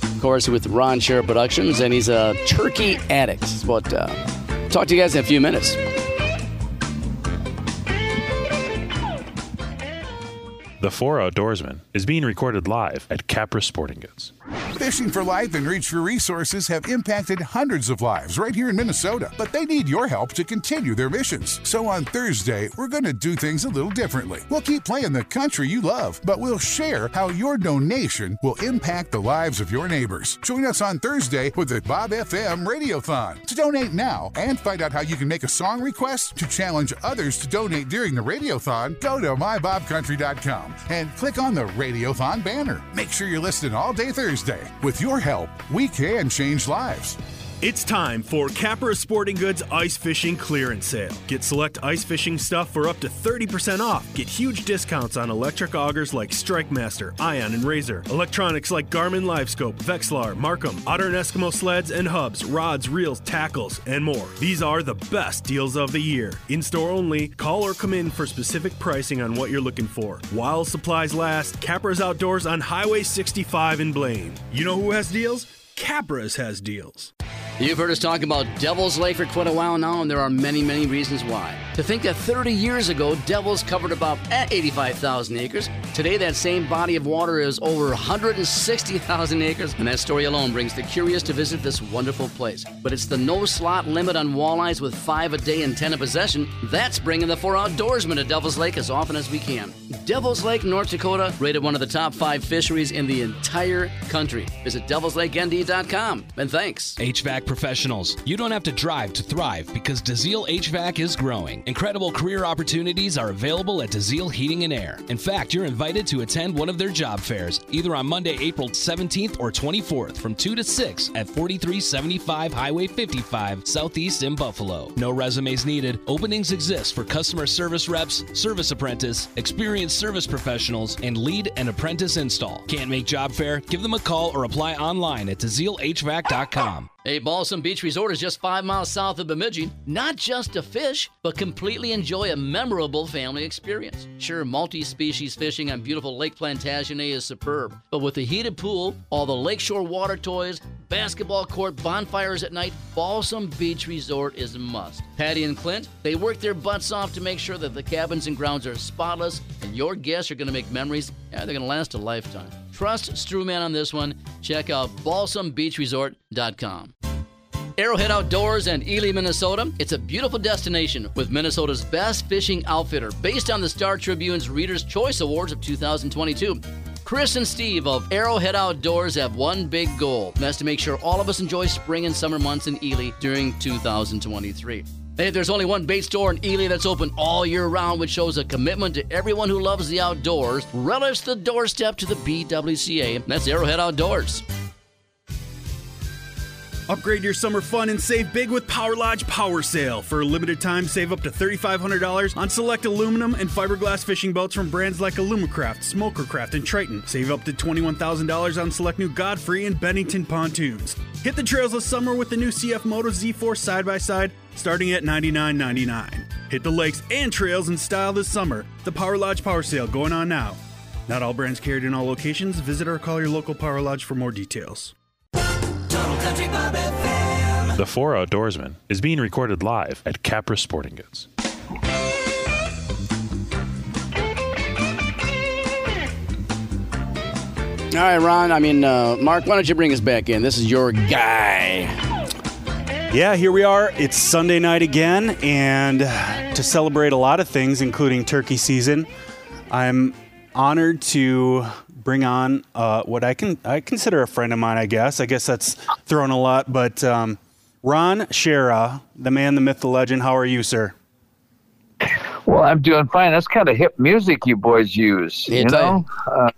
of course, with Ron Schara Productions, and he's a turkey addict. But uh, talk to you guys in a few minutes. The Four Outdoorsmen is being recorded live at Capra Sporting Goods. Fishing for Life and Reach for Resources have impacted hundreds of lives right here in Minnesota, but they need your help to continue their missions. So on Thursday, we're going to do things a little differently. We'll keep playing the country you love, but we'll share how your donation will impact the lives of your neighbors. Join us on Thursday with the Bob FM Radiothon. To donate now and find out how you can make a song request to challenge others to donate during the Radiothon, go to mybobcountry.com and click on the Radiothon banner. Make sure you're listening all day Thursday. With your help, we can change lives. It's time for Capra Sporting Goods Ice Fishing Clearance Sale. Get select ice fishing stuff for up to 30% off. Get huge discounts on electric augers like Strike Master, Ion, and Razor. Electronics like Garmin Livescope, Vexilar, MarCum, Otter and Eskimo sleds and hubs, rods, reels, tackles, and more. These are the best deals of the year. In store only, call or come in for specific pricing on what you're looking for. While supplies last, Capra's Outdoors on Highway 65 in Blaine. You know who has deals? Capra's has deals. You've heard us talk about Devil's Lake for quite a while now, and there are many, many reasons why. To think that 30 years ago, Devil's covered about eh, 85,000 acres. Today, that same body of water is over 160,000 acres, and that story alone brings the curious to visit this wonderful place. But it's the no slot limit on walleyes with five a day and 10 in possession that's bringing the four outdoorsmen to Devil's Lake as often as we can. Devil's Lake, North Dakota, rated one of the top five fisheries in the entire country. Visit devilslakend.com, and thanks. HVAC professionals. You don't have to drive to thrive because DeZiel HVAC is growing. Incredible career opportunities are available at DeZiel Heating and Air. In fact, you're invited to attend one of their job fairs, either on Monday, April 17th or 24th from 2 to 6 at 4375 Highway 55 Southeast in Buffalo. No resumes needed. Openings exist for customer service reps, service apprentice, experienced service professionals, and lead an apprentice install. Can't make job fair? Give them a call or apply online at DeZielHVAC.com. A Balsam Beach Resort is just five miles south of Bemidji. Not just to fish, but completely enjoy a memorable family experience. Sure, multi species fishing on beautiful Lake Plantagenet is superb, but with the heated pool, all the lakeshore water toys, basketball court, bonfires at night, Balsam Beach Resort is a must. Patty and Clint, they work their butts off to make sure that the cabins and grounds are spotless, and your guests are going to make memories. Yeah, they're going to last a lifetime. Trust Strewman on this one. Check out balsambeachresort.com. Arrowhead Outdoors and Ely, Minnesota. It's a beautiful destination with Minnesota's best fishing outfitter based on the Star Tribune's Reader's Choice Awards of 2022. Chris and Steve of Arrowhead Outdoors have one big goal, and that's to make sure all of us enjoy spring and summer months in Ely during 2023. Hey, there's only one bait store in Ely that's open all year round, which shows a commitment to everyone who loves the outdoors. Relish the doorstep to the BWCA. That's Arrowhead Outdoors. Upgrade your summer fun and save big with Power Lodge Power Sale. For a limited time, save up to $3,500 on select aluminum and fiberglass fishing boats from brands like Alumacraft, Smokercraft, and Triton. Save up to $21,000 on select new Godfrey and Bennington pontoons. Hit the trails this summer with the new CF Moto Z4 side by side, starting at $99.99. Hit the lakes and trails in style this summer. The Power Lodge Power Sale going on now. Not all brands carried in all locations. Visit or call your local Power Lodge for more details. The Four Outdoorsman is being recorded live at Capra Sporting Goods. All right, Ron. I mean, uh, Mark, why don't you bring us back in? This is your guy. Yeah, here we are. It's Sunday night again, and to celebrate a lot of things, including turkey season, I'm honored to bring on uh, what I can I consider a friend of mine. I guess I guess that's thrown a lot, but um, Ron Schara, the man, the myth, the legend. How are you, sir? Well, I'm doing fine. That's kind of hip music you boys use. You tell know, uh,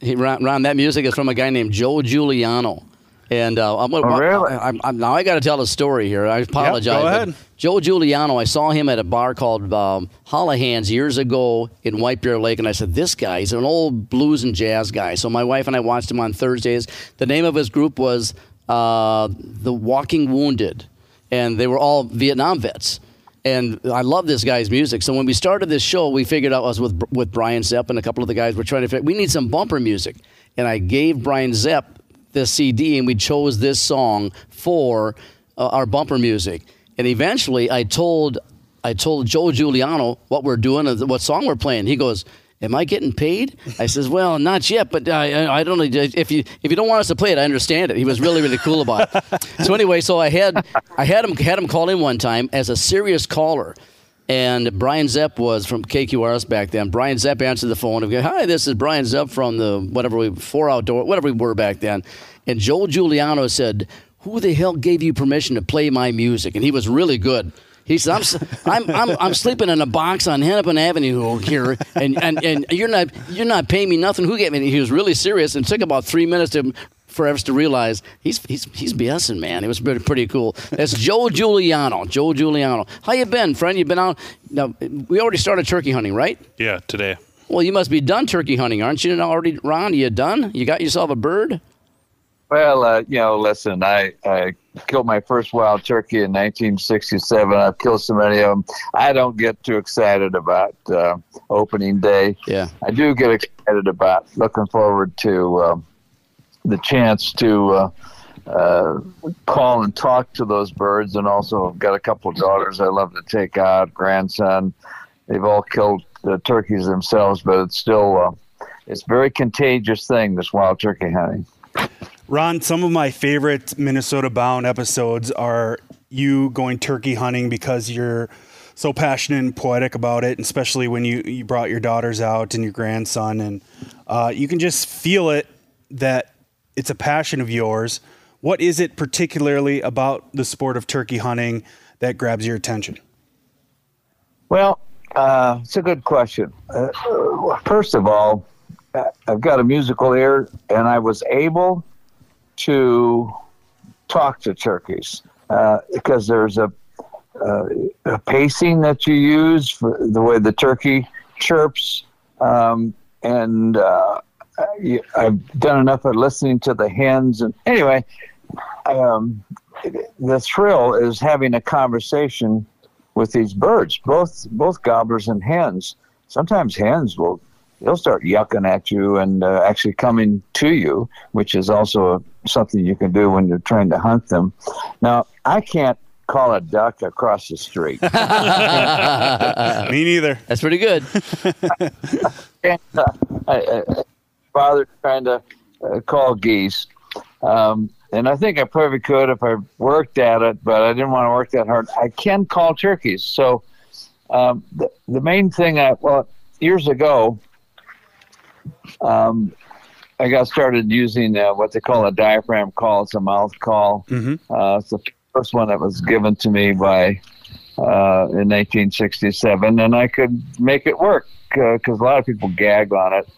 Hey, Ron, Ron, that music is from a guy named Joe Giuliano. And uh, I'm, Oh, really? I, am I'm, now I got to tell a story here. I apologize. but ahead. Joe Giuliano, I saw him at a bar called um, Hollahan's years ago in White Bear Lake, and I said, "This guy, he's an old blues and jazz guy." So my wife and I watched him on Thursdays. The name of his group was uh, the Walking Wounded, and they were all Vietnam vets. And I love this guy's music. So when we started this show, we figured out I was with with Brian Zepp and a couple of the guys were trying to figure we need some bumper music. And I gave Brian Zepp this CD and we chose this song for uh, our bumper music. And eventually I told I told Joe Giuliano what we're doing and what song we're playing. He goes, "Am I getting paid?" I says, "Well, not yet, but I, I don't know if you if you don't want us to play it, I understand it." He was really really cool about it. so anyway, so I had I had him had him call in one time as a serious caller. And Brian Zepp was from KQRS back then. Brian Zepp answered the phone and go, "Hi, this is Brian Zepp from the whatever we four outdoor whatever we were back then." And Joel Giuliano said, "Who the hell gave you permission to play my music?" And he was really good. He said, I'm, I'm, I'm, I'm sleeping in a box on Hennepin Avenue here, and, and, and you're not you're not paying me nothing. Who gave me? He was really serious, and took about three minutes to, for us to realize he's he's he's BSing, man. It was pretty, pretty cool. That's Joe Giuliano. Joe Giuliano. How you been, friend? You been out? Now we already started turkey hunting, right? Yeah, today. Well, you must be done turkey hunting, aren't you? Already, Ron? You done? You got yourself a bird? well, uh, you know, listen, I, I killed my first wild turkey in 1967. I've killed so many of them. I don't get too excited about uh, opening day. Yeah. I do get excited about looking forward to um, the chance to uh, uh, call and talk to those birds. And also, I've got a couple of daughters I love to take out, grandson. They've all killed the turkeys themselves, but it's still uh, it's a very contagious thing. This wild turkey hunting. Ron, some of my favorite Minnesota Bound episodes are you going turkey hunting because you're so passionate and poetic about it, especially when you, you brought your daughters out and your grandson, and uh, you can just feel it that it's a passion of yours. What is it particularly about the sport of turkey hunting that grabs your attention? Well, uh, it's a good question. Uh, first of all, uh, I've got a musical ear, and I was able to talk to turkeys uh, because there's a, uh, a pacing that you use for the way the turkey chirps, um, and uh, I've done enough of listening to the hens. And anyway, um, the thrill is having a conversation with these birds, both both gobblers and hens. Sometimes hens will they'll start yucking at you and uh, actually coming to you, which is also something you can do when you're trying to hunt them. Now, I can't call a duck across the street. Me neither. That's pretty good. and, uh, I, I, father trying to uh, call geese. Um, and I think I probably could if I worked at it, but I didn't want to work that hard. I can call turkeys. So um, the, the main thing, I, well, years ago, um, I got started using uh, what they call a diaphragm call. It's a mouth call. Uh, it's the first one that was given to me by uh, in 1967, and I could make it work because a lot of people gag on it,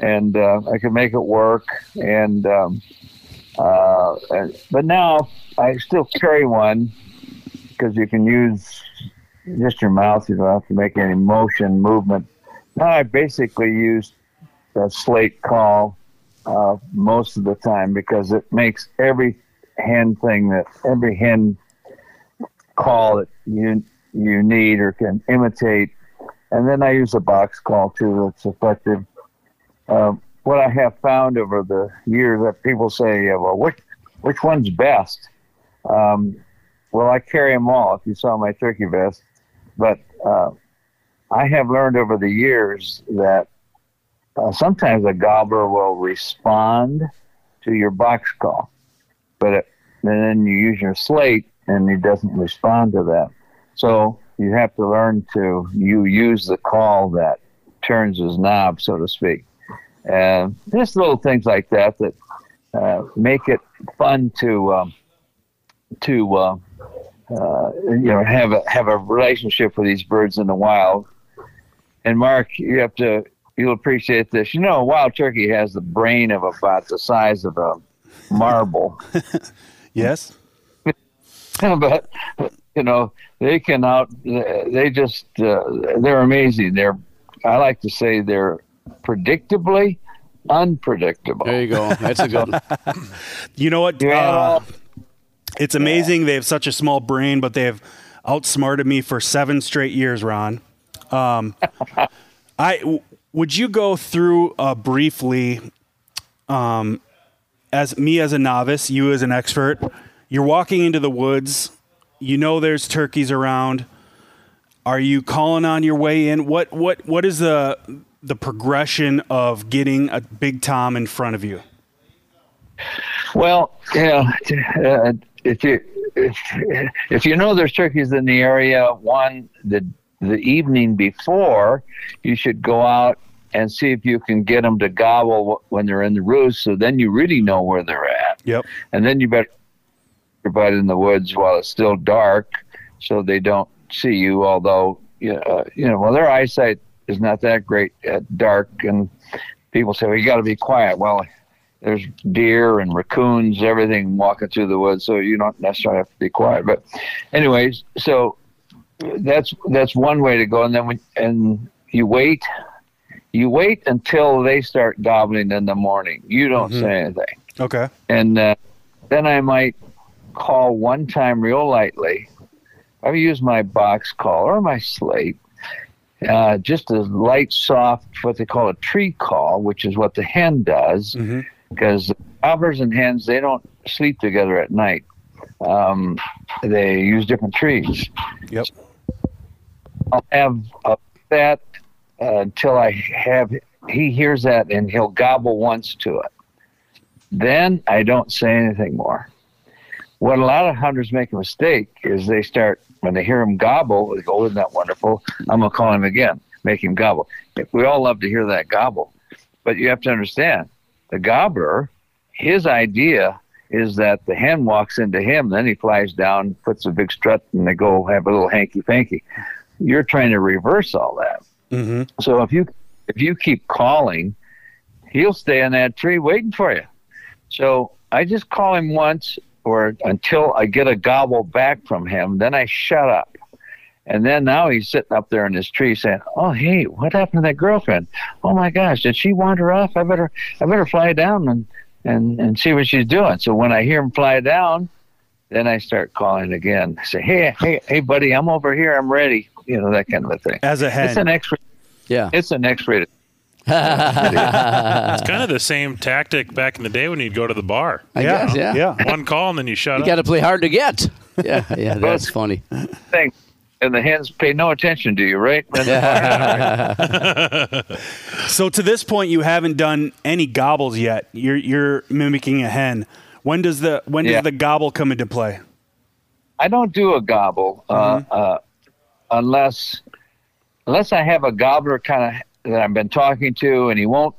and uh, I could make it work. And, um, uh, and but now I still carry one because you can use just your mouth. You don't have to make any motion movement. Now I basically use a slate call uh, most of the time because it makes every hand thing that every hand call that you you need or can imitate. And then I use a box call too that's effective. Um, what I have found over the years that people say, yeah, well, which which one's best? Um, well, I carry them all. If you saw my turkey vest, but uh, I have learned over the years that uh, sometimes a gobbler will respond to your box call, but it, then you use your slate and he doesn't respond to that. So you have to learn to you use the call that turns his knob, so to speak. And just little things like that that uh, make it fun to um, to uh, uh, you know have a have a relationship with these birds in the wild. And Mark, you have to you'll appreciate this. You know, a wild turkey has the brain of about the size of a marble. Yes. but you know they can out they just uh, they're amazing they're i like to say they're predictably unpredictable There you go. That's a good one. You know what? You add Uh, it's amazing. They have such a small brain, but they have outsmarted me for seven straight years, Ron. Um, I w- would you go through uh, briefly, um, as me as a novice, you as an expert. You're walking into the woods. You know there's turkeys around. Are you calling on your way in? What what what is the the progression of getting a big tom in front of you? well yeah uh, if you if, if you know there's turkeys in the area one the the evening before you should go out and see if you can get them to gobble when they're in the roost so then you really know where they're at Yep. and then you better butt in the woods while it's still dark, so they don't see you. Although you know, uh, you know, well, their eyesight is not that great at dark, and people say, "Well, you got to be quiet." Well, there's deer and raccoons, everything walking through the woods, so you don't necessarily have to be quiet. But, anyways, so that's that's one way to go, and then when and you wait. You wait until they start gobbling in the morning. You don't say anything Okay. and uh, then I might call one time real lightly. I use my box call or my slate, uh, just a light, soft, what they call a tree call, which is what the hen does, because gobblers and hens they don't sleep together at night. Um, they use different trees. Yep. I'll have uh, that uh, until I have he hears that and he'll gobble once to it. Then I don't say anything more. What a lot of hunters make a mistake is they start when they hear him gobble, they go, "Isn't that wonderful?" I'm gonna call him again, make him gobble. We all love to hear that gobble, but you have to understand the gobbler. His idea is that the hen walks into him, then he flies down, puts a big strut, and they go have a little hanky panky. You're trying to reverse all that. Mm-hmm. So if you if you keep calling, he'll stay in that tree waiting for you. So I just call him once or until I get a gobble back from him, then I shut up. And then now he's sitting up there in his tree saying, "Oh, hey, what happened to that girlfriend? Oh my gosh, did she wander off? I better, I better fly down and and and see what she's doing." So when I hear him fly down, then I start calling again. I say, "Hey, hey, hey, buddy, I'm over here. I'm ready." You know that kind of a thing. As a It's an X. Yeah. It's an X-rated. It's kind of the same tactic back in the day when you'd go to the bar. I yeah. guess, yeah. Yeah. One call and then you shut You up. got to play hard to get. Yeah, yeah, that's funny. thing. And the hens pay no attention to you, right? So to this point, you haven't done any gobbles yet. You're you're mimicking a hen. When does the when Yeah. does the gobble come into play? I don't do a gobble uh, uh, unless unless I have a gobbler kind of that I've been talking to, and he won't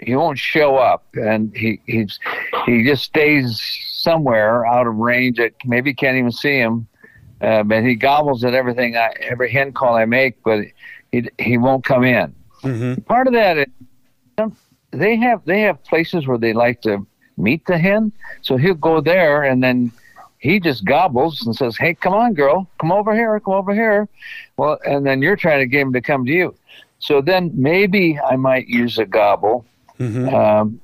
he won't show up, and he he's he just stays somewhere out of range. That maybe can't even see him, uh, but he gobbles at everything I every hen call I make, but he he won't come in. Part of that is they have they have places where they like to meet the hen, so he'll go there and then he just gobbles and says, "Hey, come on, girl, come over here, come over here." Well, and then you're trying to get him to come to you. So then maybe I might use a gobble um,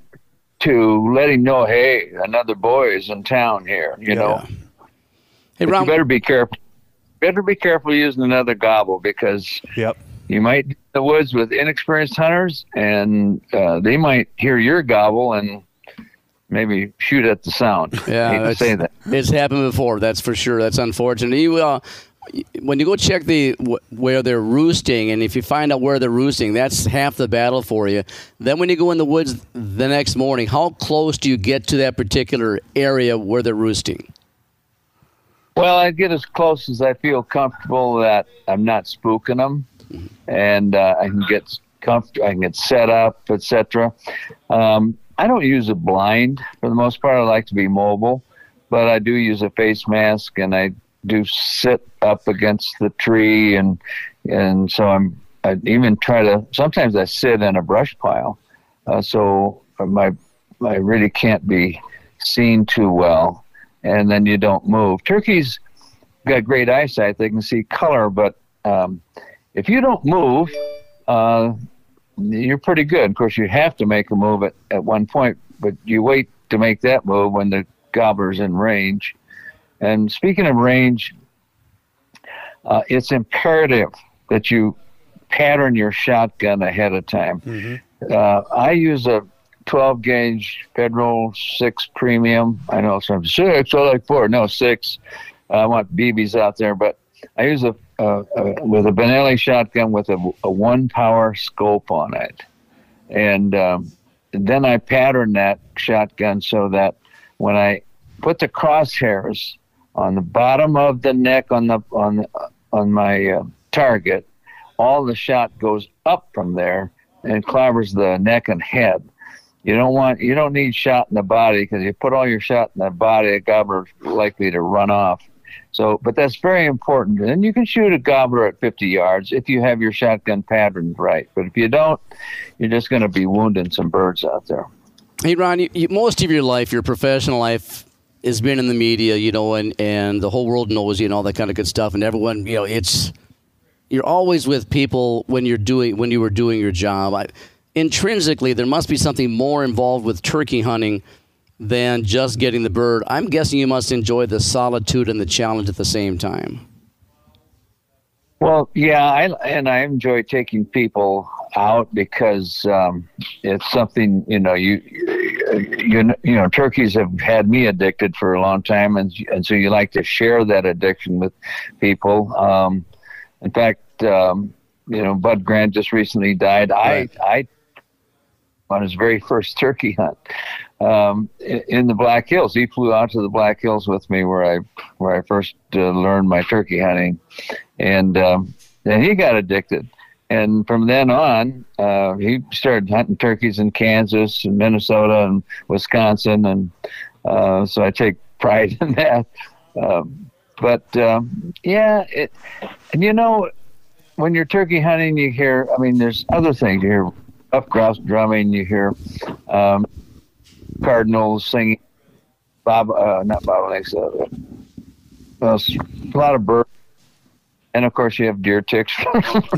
to let him know, "Hey, another boy is in town here." You know, Hey, Ron, you better be careful. Better be careful using another gobble because Yep. you might be in the woods with inexperienced hunters, and uh, they might hear your gobble and maybe shoot at the sound. Yeah, say that. It's happened before. That's for sure. That's unfortunate. You, uh, when you go check the where they're roosting, and if you find out where they're roosting, that's half the battle for you. Then when you go in the woods the next morning, how close do you get to that particular area where they're roosting? Well, I get as close as I feel comfortable that I'm not spooking them, and uh, I can get comfort. I can get set up, etc. Um, I don't use a blind for the most part. I like to be mobile, but I do use a face mask, and I do sit up against the tree, and and so I'm. I even try to. Sometimes I sit in a brush pile, uh, so my I really can't be seen too well and then you don't move. Turkeys got great eyesight; they can see color, but um, if you don't move, uh, you're pretty good. Of course, you have to make a move at, at one point, but you wait to make that move when the gobbler's in range. And speaking of range, uh, it's imperative that you pattern your shotgun ahead of time. Uh, I use a 12 gauge Federal 6 Premium. I know some six, I like four. No, six. I want BBs out there, but I use a, a with a Benelli shotgun with a, a one power scope on it. And um, then I pattern that shotgun so that when I put the crosshairs on the bottom of the neck on the on on my uh, target, all the shot goes up from there and clobbers the neck and head. You don't want you don't need shot in the body because you put all your shot in the body, a gobbler's likely to run off. So, but that's very important. And you can shoot a gobbler at 50 yards if you have your shotgun patterned right. But if you don't, you're just going to be wounding some birds out there. Hey, Ron, you, you, most of your life, your professional life, has been in the media, you know, and, and the whole world knows you and all that kind of good stuff. And everyone, you know, it's you're always with people when you're doing when you were doing your job. I, intrinsically, there must be something more involved with turkey hunting than just getting the bird. I'm guessing you must enjoy the solitude and the challenge at the same time. Well, yeah, I, and I enjoy taking people out because um, it's something you know you you you know turkeys have had me addicted for a long time, and and so you like to share that addiction with people. Um, in fact, um, you know, Bud Grant just recently died. I I on his very first turkey hunt um, in, the Black Hills. He flew out to the Black Hills with me, where I where I first uh, learned my turkey hunting, and um, then he got addicted. And from then on, uh, he started hunting turkeys in Kansas and Minnesota and Wisconsin, and uh, so I take pride in that. Um, but um, yeah, it, and you know, when you're turkey hunting, you hear. I mean, there's other things. You hear up grouse drumming. You hear um, cardinals singing. Bob, uh, not bobolinks. Uh, a lot of birds, and of course you have deer ticks.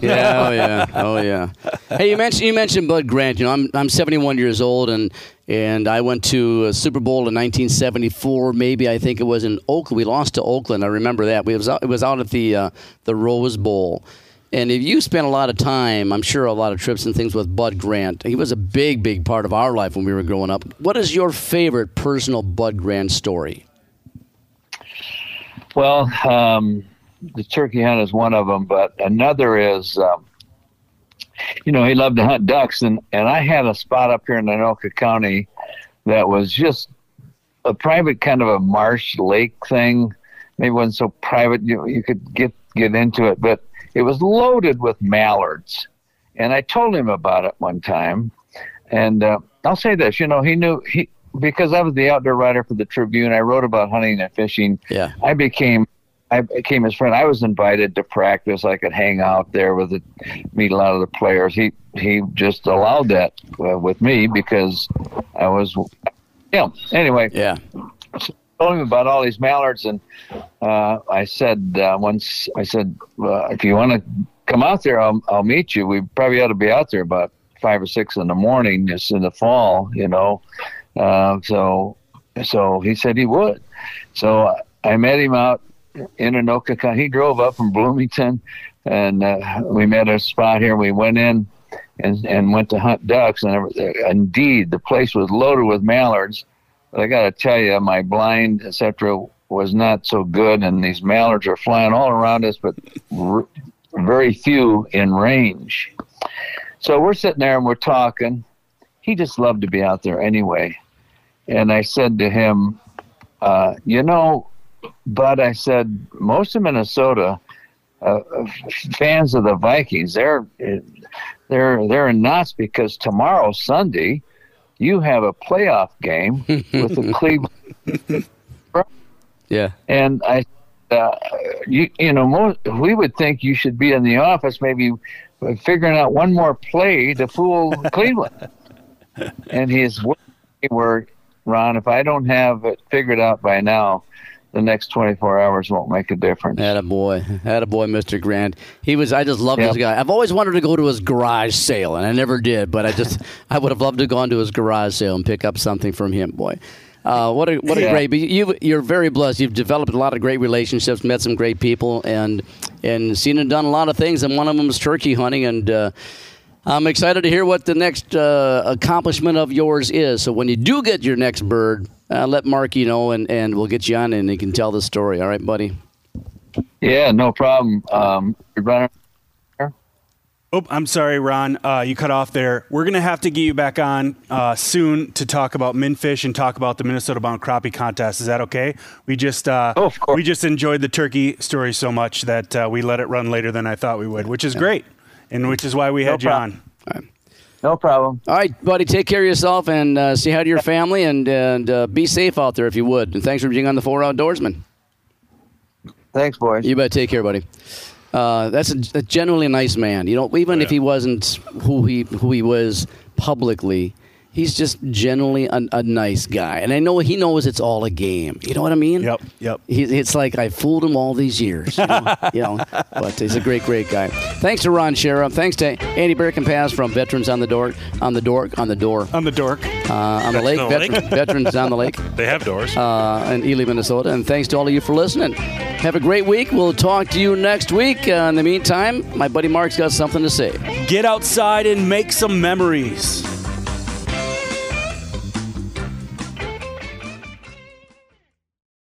yeah, oh yeah, oh yeah. Hey, you mentioned you mentioned Bud Grant. You know, I'm I'm 71 years old, and and I went to a Super Bowl in 1974. Maybe I think it was in Oakland. We lost to Oakland. I remember that. We was out, it was out at the uh, the Rose Bowl. And if you spent a lot of time, I'm sure a lot of trips and things with Bud Grant. He was a big, big part of our life when we were growing up. What is your favorite personal Bud Grant story? Well, um, the turkey hunt is one of them, but another is, um, you know, he loved to hunt ducks, and and I had a spot up here in Anoka County that was just a private kind of a marsh lake thing. Maybe wasn't so private you you could get get into it, but it was loaded with mallards. And I told him about it one time, and uh, I'll say this, you know, he knew he because I was the outdoor writer for the Tribune. I wrote about hunting and fishing. Yeah. I became I became his friend. I was invited to practice. I could hang out there with it, meet a lot of the players. He he just allowed that uh, with me because I was, you know. Anyway, Yeah. told him about all these mallards, and uh, I said uh, once, I said, if you want to come out there, I'll I'll meet you. We probably ought to be out there about five or six in the morning, just in the fall, you know. Uh, so so he said he would. So I met him out in Anoka County. He drove up from Bloomington, and uh, we met a spot here. We went in and and went to hunt ducks, and indeed, the place was loaded with mallards. But I got to tell you, my blind, etc., was not so good, and these mallards are flying all around us, but r- very few in range. So we're sitting there and we're talking. He just loved to be out there anyway. And I said to him, uh, you know, Bud, I said, most of Minnesota uh, fans of the Vikings, they're they're they're in knots because tomorrow Sunday you have a playoff game with the Cleveland. Yeah. And I, uh, you you know, most, we would think you should be in the office, maybe figuring out one more play to fool Cleveland. And his word, Ron, if I don't have it figured out by now, the next 24 hours won't make a difference. Had a boy, had a boy, Mr. Grant. He was. I just love Yep. this guy. I've always wanted to go to his garage sale, and I never did. But I just, I would have loved to go on to his garage sale and pick up something from him. Boy, uh, what a what a Yeah. great. But you, you're very blessed. You've developed a lot of great relationships, met some great people, and and seen and done a lot of things. And one of them is turkey hunting. And uh, I'm excited to hear what the next uh, accomplishment of yours is. So when you do get your next bird, uh, let Marky know, and and we'll get you on, and he can tell the story. All right, buddy. Yeah, no problem. Um, Oh, I'm sorry, Ron. Uh, you cut off there. We're going to have to get you back on uh, soon to talk about minfish and talk about the Minnesota Bound Crappie Contest. Is that okay? We just uh, Oh, of course. we just enjoyed the turkey story so much that uh, we let it run later than I thought we would, which is great, and which is why we had you problem. on. no problem. All right, buddy. Take care of yourself and uh, say hi to your family and and uh, be safe out there if you would. And thanks for being on the Four Outdoorsman. Thanks, boys. You better take care, buddy. Uh, that's a, a genuinely nice man. You know, even if he wasn't who he who he was publicly, he's just generally a, a nice guy. And I know he knows it's all a game. You know what I mean? Yep, yep. He, it's like I fooled him all these years. You know, you know, but he's a great, great guy. Thanks to Ron Schara. Thanks to Andy Berkenpas from Veterans on the Dork, on the Dork, on the door, On the dork. uh, on the lake. no Veteran- lake. Veterans on the lake They have doors. uh, in Ely, Minnesota. And thanks to all of you for listening. Have a great week. We'll talk to you next week. Uh, in the meantime, my buddy Mark's got something to say. Get outside and make some memories.